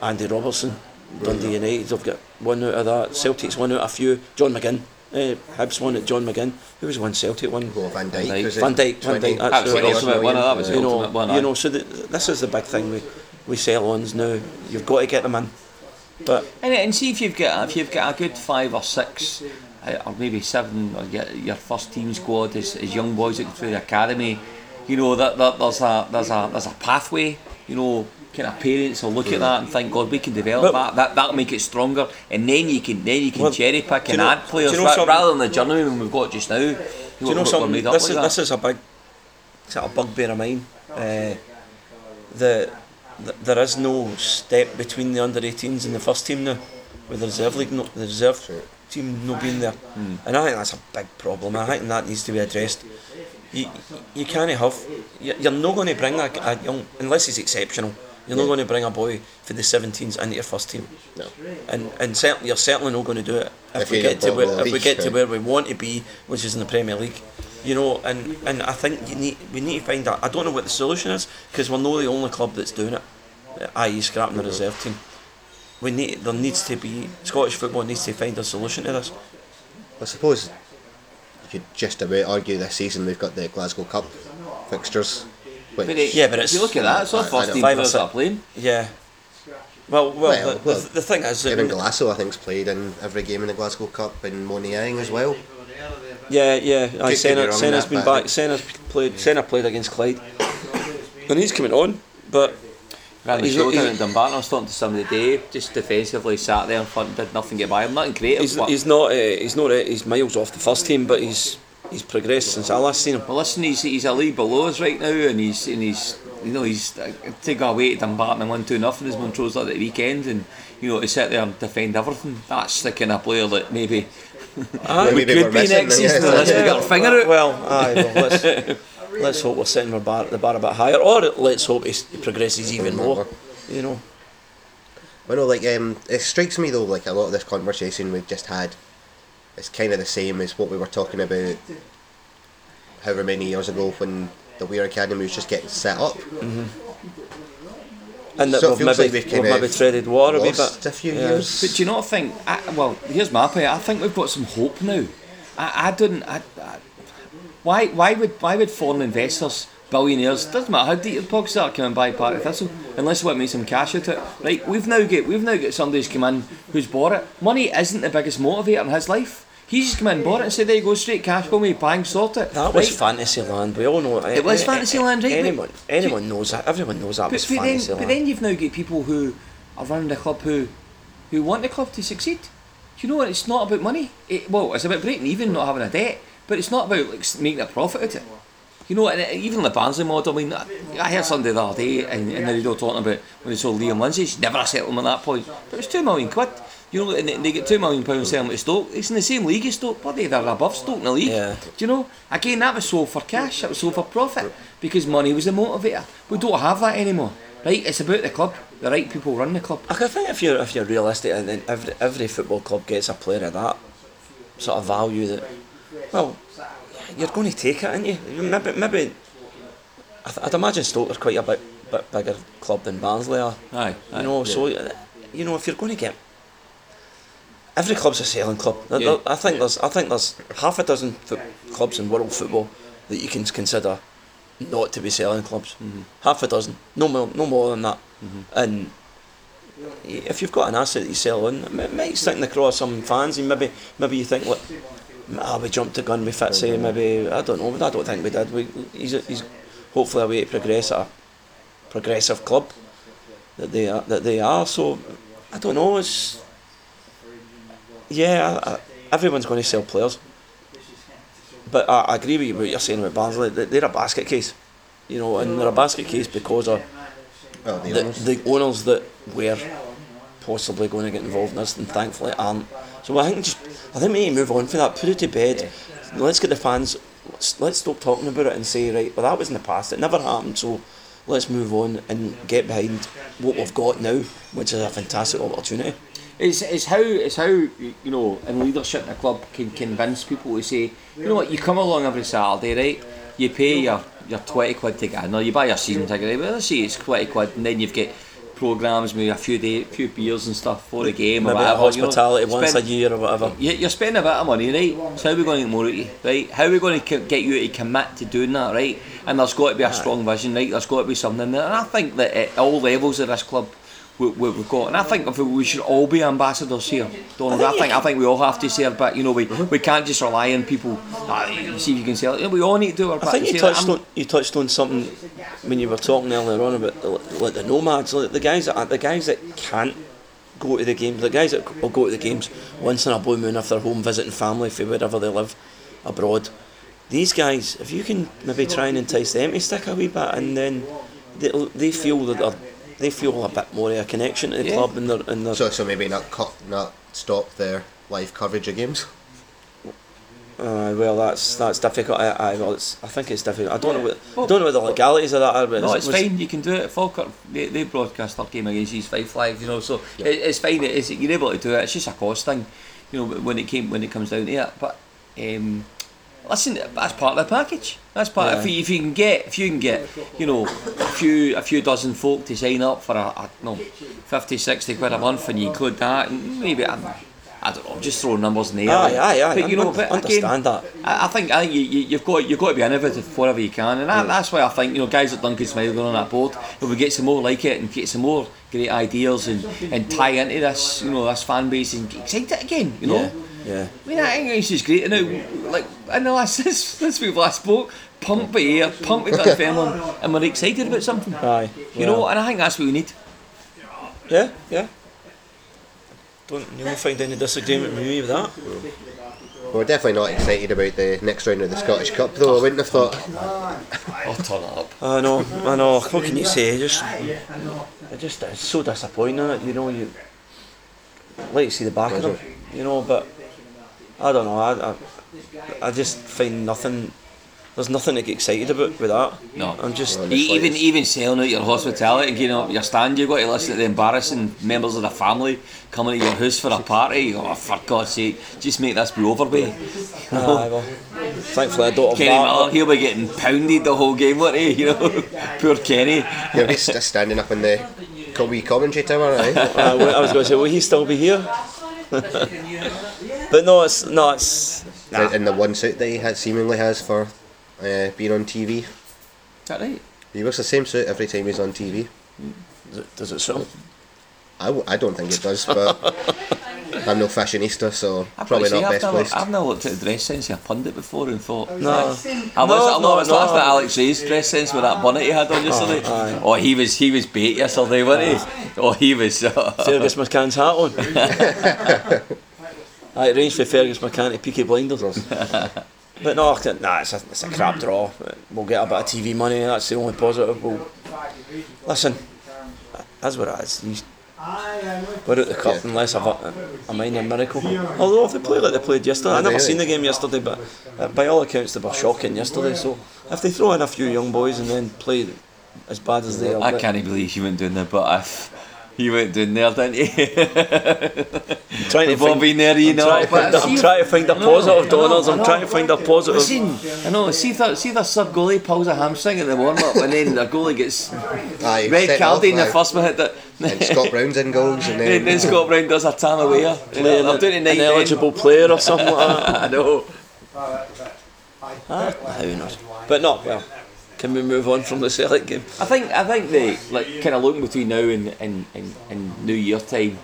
Andy Robertson, Dundee United. They've got one out of that. Celtic's one out of a few. John McGinn. Uh, Hibs one at John McGinn. Who was one Celtic one? Well, Van Van Dijk. Dijk. was it? Van Dijk, Van 20 Dijk, that's That was the ultimate one. That was the you know, ultimate one. you know. So the, this is the big thing we we sell ons now. You've got to get them in. But And, and see if you've got if you've got a good five or six uh, or maybe seven or your, your first team squad is, is young boys that go through the academy. You know that, that there's a there's a there's a pathway. You know, kind of parents will look at that and think, God, we can develop But- that. That that'll make it stronger, and then you can then you can Well, cherry pick and know- add players you know ra- rather than the journeyman we've got just now. do you know something? This like is that. this is a big sort of bugbear of mine. Uh, the, the there is no step between the under 18s and the first team now. with the reserve league, no, the reserve Sure. team not being there, and I think that's a big problem. I think that needs to be addressed. You, you can't have. you- You're not going to bring a, a young unless he's exceptional. You're not going to bring a boy for the 17s into your first team, No. and and certainly you're certainly not going to do it if, If we get to where the we get to where we want to be, which is in the Premier League. You know, and, and I think you need we need to find out. I don't know what the solution is because we're not the only club that's doing it, i.e. scrapping the mm-hmm. reserve team. We need there needs to be Scottish football needs to find a solution to this. I suppose you could just about argue this season we've got the Glasgow Cup fixtures. Which, But it, Yeah, but if it's- you look at that, it's all I- I first team Five or players are playing. Yeah. Well, well, Well, the, well, the, the thing is, that Kevin when- Galasso, I think's played in every game in the Glasgow Cup, and Moniang as well. yeah, yeah. I get Senna, me wrong Senna's that, been back. Senna's played. Senna played against Clyde, and he's coming on. But Randy He's not- Showdown he's- at Dumbarton, I was talking to somebody today, just defensively sat there in front, did nothing get by him, nothing creative. he's, he's not. Uh, he's not. Uh, he's miles off the first team, but he's he's progressed since I last seen him. Well, listen, he's, he's a league below us right now, and he's and he's you know he's uh, to go away to Dumbarton and win two nothing as Montrose at the weekend, and you know to sit there and defend everything. That's the kind of player that maybe Aye, Maybe could we're be next season yeah. unless we get our finger out. Well, aye. Well, let's let's hope we're setting the bar the bar a bit higher, or let's hope he progresses even more. You know. Well, no, like um, it strikes me though, like a lot of this conversation we've just had, is kind of the same as what we were talking about, however many years ago when the Weir Academy was just getting set up. Mm-hmm. And that So we've maybe, like we've we've maybe of treaded water a wee bit. a few Yeah. years. But do you not think? I, well, here's my point. I think we've got some hope now. I, I don't. I, I, why? Why would? Why would foreign investors, billionaires, doesn't matter how deep the pockets are, come and buy Partick Thistle, unless they want to make some cash out of it. Right? We've now get. We've now got somebody who's come in who's bought it. Money isn't the biggest motivator in his life. He's just come in, bought it, and said, "There you go, straight cash for me, bang, sort it." That was fantasy land. We all know it. It was fantasy land, right, Anyone, anyone knows that. Everyone knows that But, was but, then, fantasy but then you've now got people who are running the club who who want the club to succeed. Do you know what? It's not about money. It, well, it's about breaking even, not having a debt. But it's not about like making a profit out of it. You know, and uh, even the Barnsley model. I mean, I I heard somebody the other day in, in the radio talking about when they saw Liam Lindsay. It's never a settlement at that point. But it was two million quid. You know, and they- they get two million pounds selling to Stoke. It's in the same league as Stoke. Bloody, they're above Stoke in the league. Yeah. Do you know? Again, that was sold for cash. That was sold for profit because money was the motivator. We don't have that anymore. Right? It's about the club. The right people run the club. I think if you're if you're realistic, and then every every football club gets a player of that sort of value that, well, you're going to take it, aren't you? Maybe maybe. I I'd imagine Stoke are quite a bit, bit bigger club than Barnsley are. Aye. You know, so uh, you know if you're going to get every club's a selling club. Yeah. I think there's I think there's half a dozen foot clubs in world football that you can consider not to be selling clubs. Half a dozen, no more, no more than that. And if you've got an asset that you sell on, it mi- might stick in the craw of some fans, and maybe maybe you think, look, ah, we jumped the gun with Fitzy, maybe I don't know, but I don't think we did. We, he's, he's hopefully a way to progress at a progressive club that they are. That they are. So I don't know. It's yeah. I, I, everyone's going to sell players, but I, I agree with you what you're saying about Barnsley. They- They're a basket case, you know, and they're a basket case because of Well, the the, owners. the owners that were possibly going to get involved in this and thankfully aren't. So I think just I think we need to move on from that, put it to bed. Let's get the fans let's, let's stop talking about it and say, right, well that was in the past, it never happened, so let's move on and get behind what we've got now, which is a fantastic opportunity. It's, it's how it's how you know in leadership in a club can convince people to say you know what you come along every Saturday right you pay your your twenty quid to get in or you buy your season ticket right? well, let's say it's twenty quid and then you've got programmes maybe a few day few beers and stuff for the game or Maybe a whatever you know. hospitality once Spend- a year or whatever. you- You're spending a bit of money, right? So how are we going to get more out of you, right? How are we going to get you to commit to doing that, right? And there's got to be a strong vision, right? There's got to be something there. And I think that at all levels of this club, we, we, we've got, and I think if we, we should all be ambassadors here, Donald. I think I think we all have to say our bit. You know, we, we can't just rely on people. Ah, see if you can sell it. We all need to do our bit. I think you touched on you touched on something when you were talking earlier on about the, like the nomads, like the guys that the guys that can't go to the games, the guys that will go to the games once in a blue moon if they're home visiting family for wherever they live abroad. These guys, if you can maybe try and entice them to stick a wee bit, and then they they feel that they're they feel a bit more of a connection to the Yeah. club and their and their So, so maybe not cut, not stop their live coverage of games. Uh, well, that's that's difficult. I, I, well, it's, I think it's difficult. I don't know what I don't know what the legalities of that are, but No, it's was- fine. You can do it. Falkirk, they, they broadcast their game against East Fife Live, you know. So it, it's fine. It's, you're able to do it. It's just a cost thing, you know. When it came when it comes down to it. But um, listen, that's part of the package. That's part. Yeah. If, you, if you can get, if you can get, you know, a few a few dozen folk to sign up for a, a no, 50, 60 quid a month, and you include that, and maybe I'm. I don't know, I'm just throwing numbers in the air. Aye, aye, aye. But you I know, but understand again, that. I, I think I think you, you, you've got you've got to be innovative wherever you can, and that, that's why I think you know guys like Duncan Smillie on that board. If we get some more like it and get some more great ideas and, and tie into this, you know, this fan base and excite it again, you know. Yeah, yeah. I mean, I think it's just great. Now, like in the last this since we've last spoke, pump with air, pump with Dunfermline, and we're excited about something. Aye, You know, and I think that's what we need. Yeah, yeah. Don't you won't find any disagreement with me with that. We're definitely not excited about the next round of the Scottish Cup, though. I wouldn't have thought. I'll turn it up. I know, I know. What can you say? Just, it just it's so disappointing. You know, you like to see the back of them. You know, but I don't know. I, I, I just find nothing. There's nothing to get excited about with that. No. I'm just. E- even even selling out your hospitality, you know, your stand, you've got to listen to the embarrassing members of the family coming to your house for a party. Oh, for God's sake, just make this be over, babe. Aye, well, thankfully I don't have Kenny that. Miller, he'll be getting pounded the whole game, won't he? You know, poor Kenny. You're just st- standing up in the co- wee commentary tower, eh? Uh, I was going to say, will he still be here? but no, it's no, it's. Nah. in the one suit that he had, seemingly has for uh, being on TV. Is that right? He wears the same suit every time he's on TV. Does it, does it so? I, w- I don't think it does, but I'm no fashionista, so I've probably got not I've best never, placed. I've never looked at a dress sense of a pundit before and thought. No. I was, No, I, was no, laughing no. at Alex Rae's dress sense with that bonnet he had on yesterday. aye. Oh, he was he was bait yesterday, wasn't he? Oh, he was. Fergus McCann's hat on. I arranged for Fergus McCann to Peaky Blinders. but no, nah, it's a, it's a crap draw. We'll get a bit of TV money, that's the only positive. We'll, listen, that's what it is. You- We're at the cup Yeah. unless I've a, a minor miracle. Although if they play like they played yesterday, I never seen the game yesterday, but uh, by all accounts they were shocking yesterday. So if they throw in a few young boys and then play as bad as they are, I can't believe he went down there, but if he went down there, didn't he? trying to We've all find, there, you I'm know. trying to but find, I'm see- trying to find a positive, no, Donalds. I'm trying to find a positive. Listen, I know. See the see the sub goalie pulls a hamstring in the warm up, and then the goalie gets Aye, red set carded in the first minute. That And Scott Brown's in goals, and then, then, then Scott Brown does a tam away. playing I'm doing an night ineligible player or something like that. I know. Ah, who knows? But not well, can we move on from the Celtic game? I think I think they like kind of looking between now and and, and, and New Year time,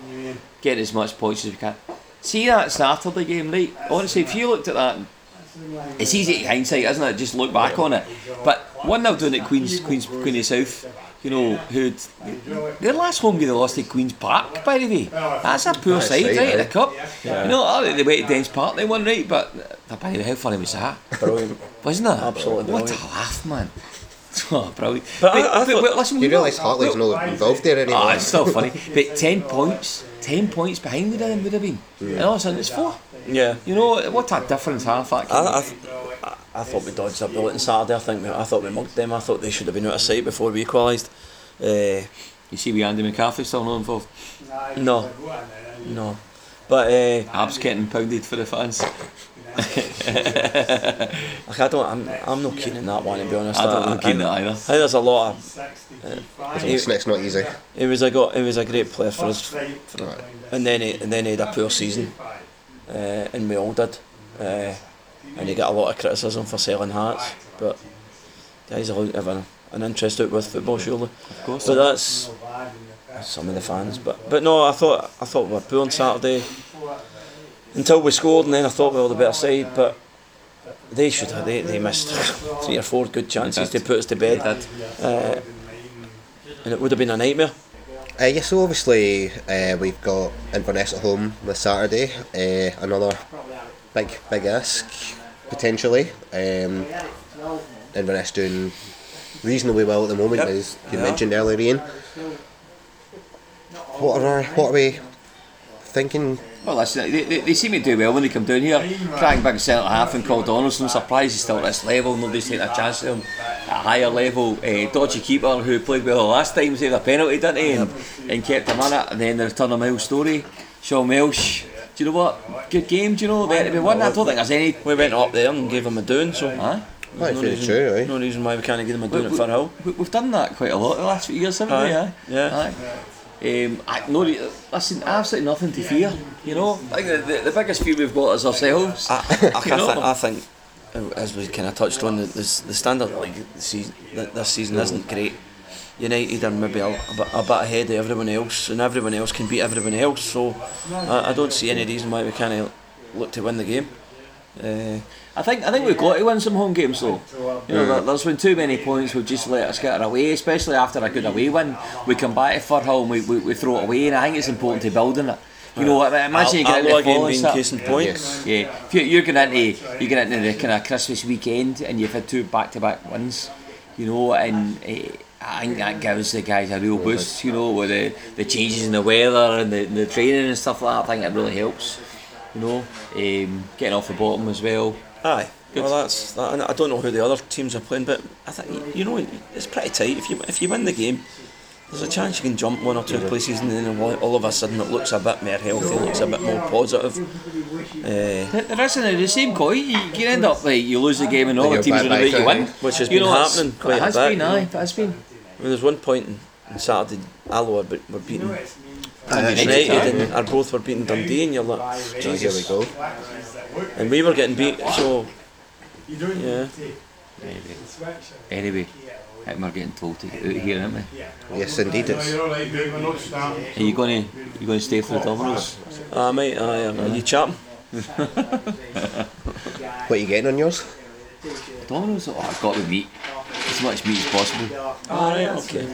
get as much points as we can. See that Saturday game, right? Honestly, if you looked at that, it's easy hindsight, isn't it? Just look back on it. But one 0 doing at Queens Queens Queen of South, you know, who'd their last home game they lost to Queens Park, by the way. That's a poor That's side, right, right? In the cup. You know, oh, they went to Dens Park, they won right, but uh, by the way, how funny was that? Brilliant. Wasn't it? Absolutely What a laugh, man. Oh, brilliant. But I- I thought- but listen, you we realise know- Hartley's we- not involved there anymore. Ah, it's still funny. But 10 points, 10 points behind the them would have been. And all of a sudden it's four. Yeah. You know, what a difference half that can I, I, th- I, I thought we dodged a bullet on Saturday. I think we, I thought we mugged them. I thought they should have been out of sight before we equalised. Uh, You see, we Andy McCarthy still not involved. no, no. But uh, Abs getting pounded for the fans. like I don't. I'm, I'm not keen on that one to be honest. I don't look keen on it either. I think there's a lot of. It's, it's not easy. He was a go, he was a great player for us, for, and then he and then he had a poor season, uh, and we all did, uh, and he got a lot of criticism for selling hats, but guys are have an, an interest out with football surely. Of course. but that's some of the fans. But but no, I thought I thought we were poor on Saturday until we scored, and then I thought we were the better side, but. They should have. They, they missed three or four good chances to put us to bed, uh, and it would have been a nightmare. Uh, yeah, so obviously uh, we've got Inverness at home this Saturday. Uh, another big, big ask potentially. Um, Inverness doing reasonably well at the moment, Yep. as you Yeah. mentioned earlier, Ian. what are what are we thinking? Well, listen, they, they, they seem to do well when they come down here. Cracking big centre half and called Donaldson. Surprised he's still at this level. Nobody's taking a chance at him at a higher level. Uh, dodgy keeper who played well the last time saved a penalty, didn't he? And, and kept him in it. And then the return of Miles Storey. Sean Welsh. Do you know what? Good game, do you know? There to be one. I don't think there's any. We went up there and gave him a doing, so Aye. That's no very reason, true, aye. no reason why we can't give him a We- doing at we- Firhill. we- We've done that quite a lot the last few years, haven't we? Aye. Aye. Yeah. Aye. Um, I, no, listen, absolutely nothing to fear. You know, I think the, the, biggest fear we've got is ourselves. I, I, You know? think, I think, uh, as we kind of touched on, the, the, the standard this season, this season isn't great. United are maybe a, a, bit, a bit ahead of everyone else, and everyone else can beat everyone else. So I, I don't see any reason why we can't look to win the game. Uh, I think I think we've got to win some home games though. You know, there, there's been too many points we've just let us get away, especially after a good away win. We come back to Firhill and we, we, we throw it away, and I think it's important to build on it. You know, imagine you get into Alloa the game following being start- case in point. Yes. Yeah, if you, you're going into you get into the kind of Christmas weekend and you've had two back-to-back wins, you know, and uh, I think that gives the guys a real boost, you know, with the, the changes in the weather and the, the training and stuff like that. I think it really helps, you know, um, getting off the bottom as well. Aye. Good. Well, that's. That, and I don't know who the other teams are playing, but I think you know it's pretty tight. If you if you win the game, there's a chance you can jump one or two places, and then all, all of a sudden it looks a bit more healthy, looks a bit more positive. Uh, There there isn't the same coin. You can end up like you lose the game and all the teams are about back you win? Which has You been know, happening quite It a has bit. been, aye, it has been. I mean, there's one point in, in Saturday, Alloa but were beating Aye, United, aye. and our both were beating Dundee, and you're like, Oh, here we go. And we were getting beat, so yeah. Anyway, I think we're getting told to get out here, aren't we? Yes, indeed. It's Are you going to you going to stay for the Domino's? Uh, I might, aye, are you chatting? what are you getting on yours? Domino's? Oh, I've got to meat. As much meat as possible. Alright, okay.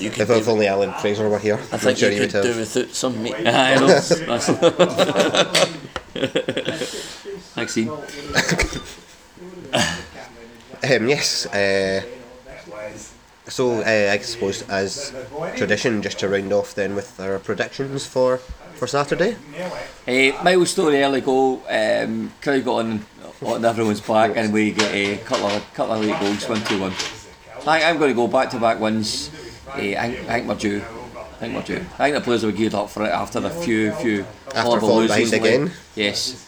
You could If, do, if only Alan Fraser were here, I think I'm sure you he would could do have. without some meat. I know. That's- Thanks, Ian. Um, yes. Uh, so uh, I suppose as tradition, just to round off then with our predictions for for Saturday. Uh, Miles Storey early goal. Um, crowd got on on everyone's back, and we get a couple of couple of late goals, one two one. I, I'm going to go back to back wins. Uh, I, think- I think we're due. I think we're due. I think the players will be geared up for it after the few few After horrible falling losses behind again? Yes.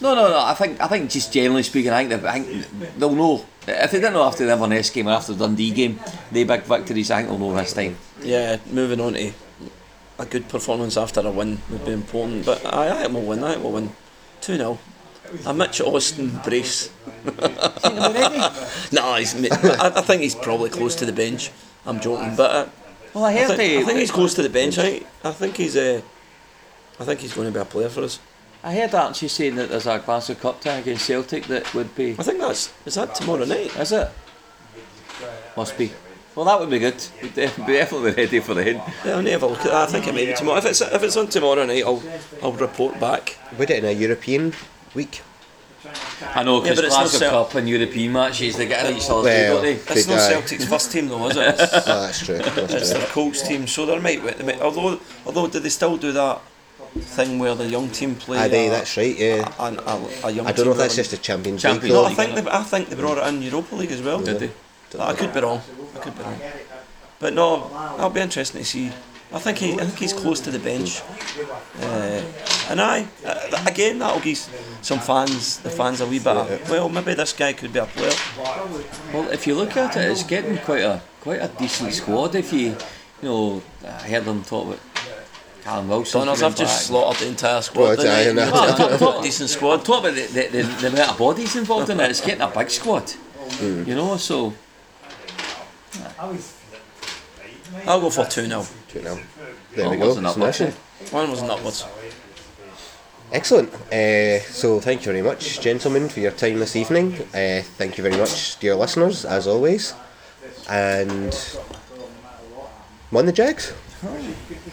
No, no, no. I think I think just generally speaking, I think, they, I think they'll know. If they didn't know after the Inverness game or after the Dundee game, they big victories. I think they'll know this time. Yeah, moving on to a good performance after a win would be important. But I, I think we'll win. I think we'll win 2 0. A Mitch Austin brace. no, he's, I, I think he's probably close to the bench. I'm joking, but uh, Well, I I, heard think, I think he's close to the bench. I, I think he's uh, I think he's going to be a player for us. I heard Archie saying that there's a Glasgow Cup tie against Celtic that would be. I think that's is that tomorrow night. Is it? Must be. Well, that would be good. We'd be definitely ready for the end. Yeah, I'll need to have a look at that. I think it may be tomorrow. If it's if it's on tomorrow night, I'll I'll report back. We did it in a European week. I know, Yeah, because but it's not Glasgow Cel- Cup and European matches, they get each other, Well, don't they? It's not. Celtic's first team though, is it? It's, Oh, ah, that's true. That's it's true. their Colts team, so there might, they might although although do they still do that thing where the young team play? Aye, they- uh, a- that's right. Yeah. A, a, a young I don't know if that's just a Champions, Champions League. No. I think they, I think they brought it in Europa League as well. Did they? I could be wrong. I could be wrong. But no, that'll be interesting to see. I think he, I think he's close to the bench. Uh, and I, uh, again, that'll give some fans, the fans a wee bit. Of, well, maybe this guy could be a player. Well, if you look at it, it's getting quite a quite a decent squad. If you, you know, I heard them talk about Callum Wilson. Donners, coming I've just back. slaughtered the entire squad. Well, didn't I? aye, Well, I'm Decent squad. talking about the, the, the, the amount of bodies involved in it. It's getting a big squad. Hmm. You know, so I'll go for 2 0. Two nil. There Oh, we go. wasn't that much, Smashing. One was upwards. Excellent. Uh, so thank you very much, gentlemen, for your time this evening. Uh, thank you very much, dear listeners, as always. And won the Jags.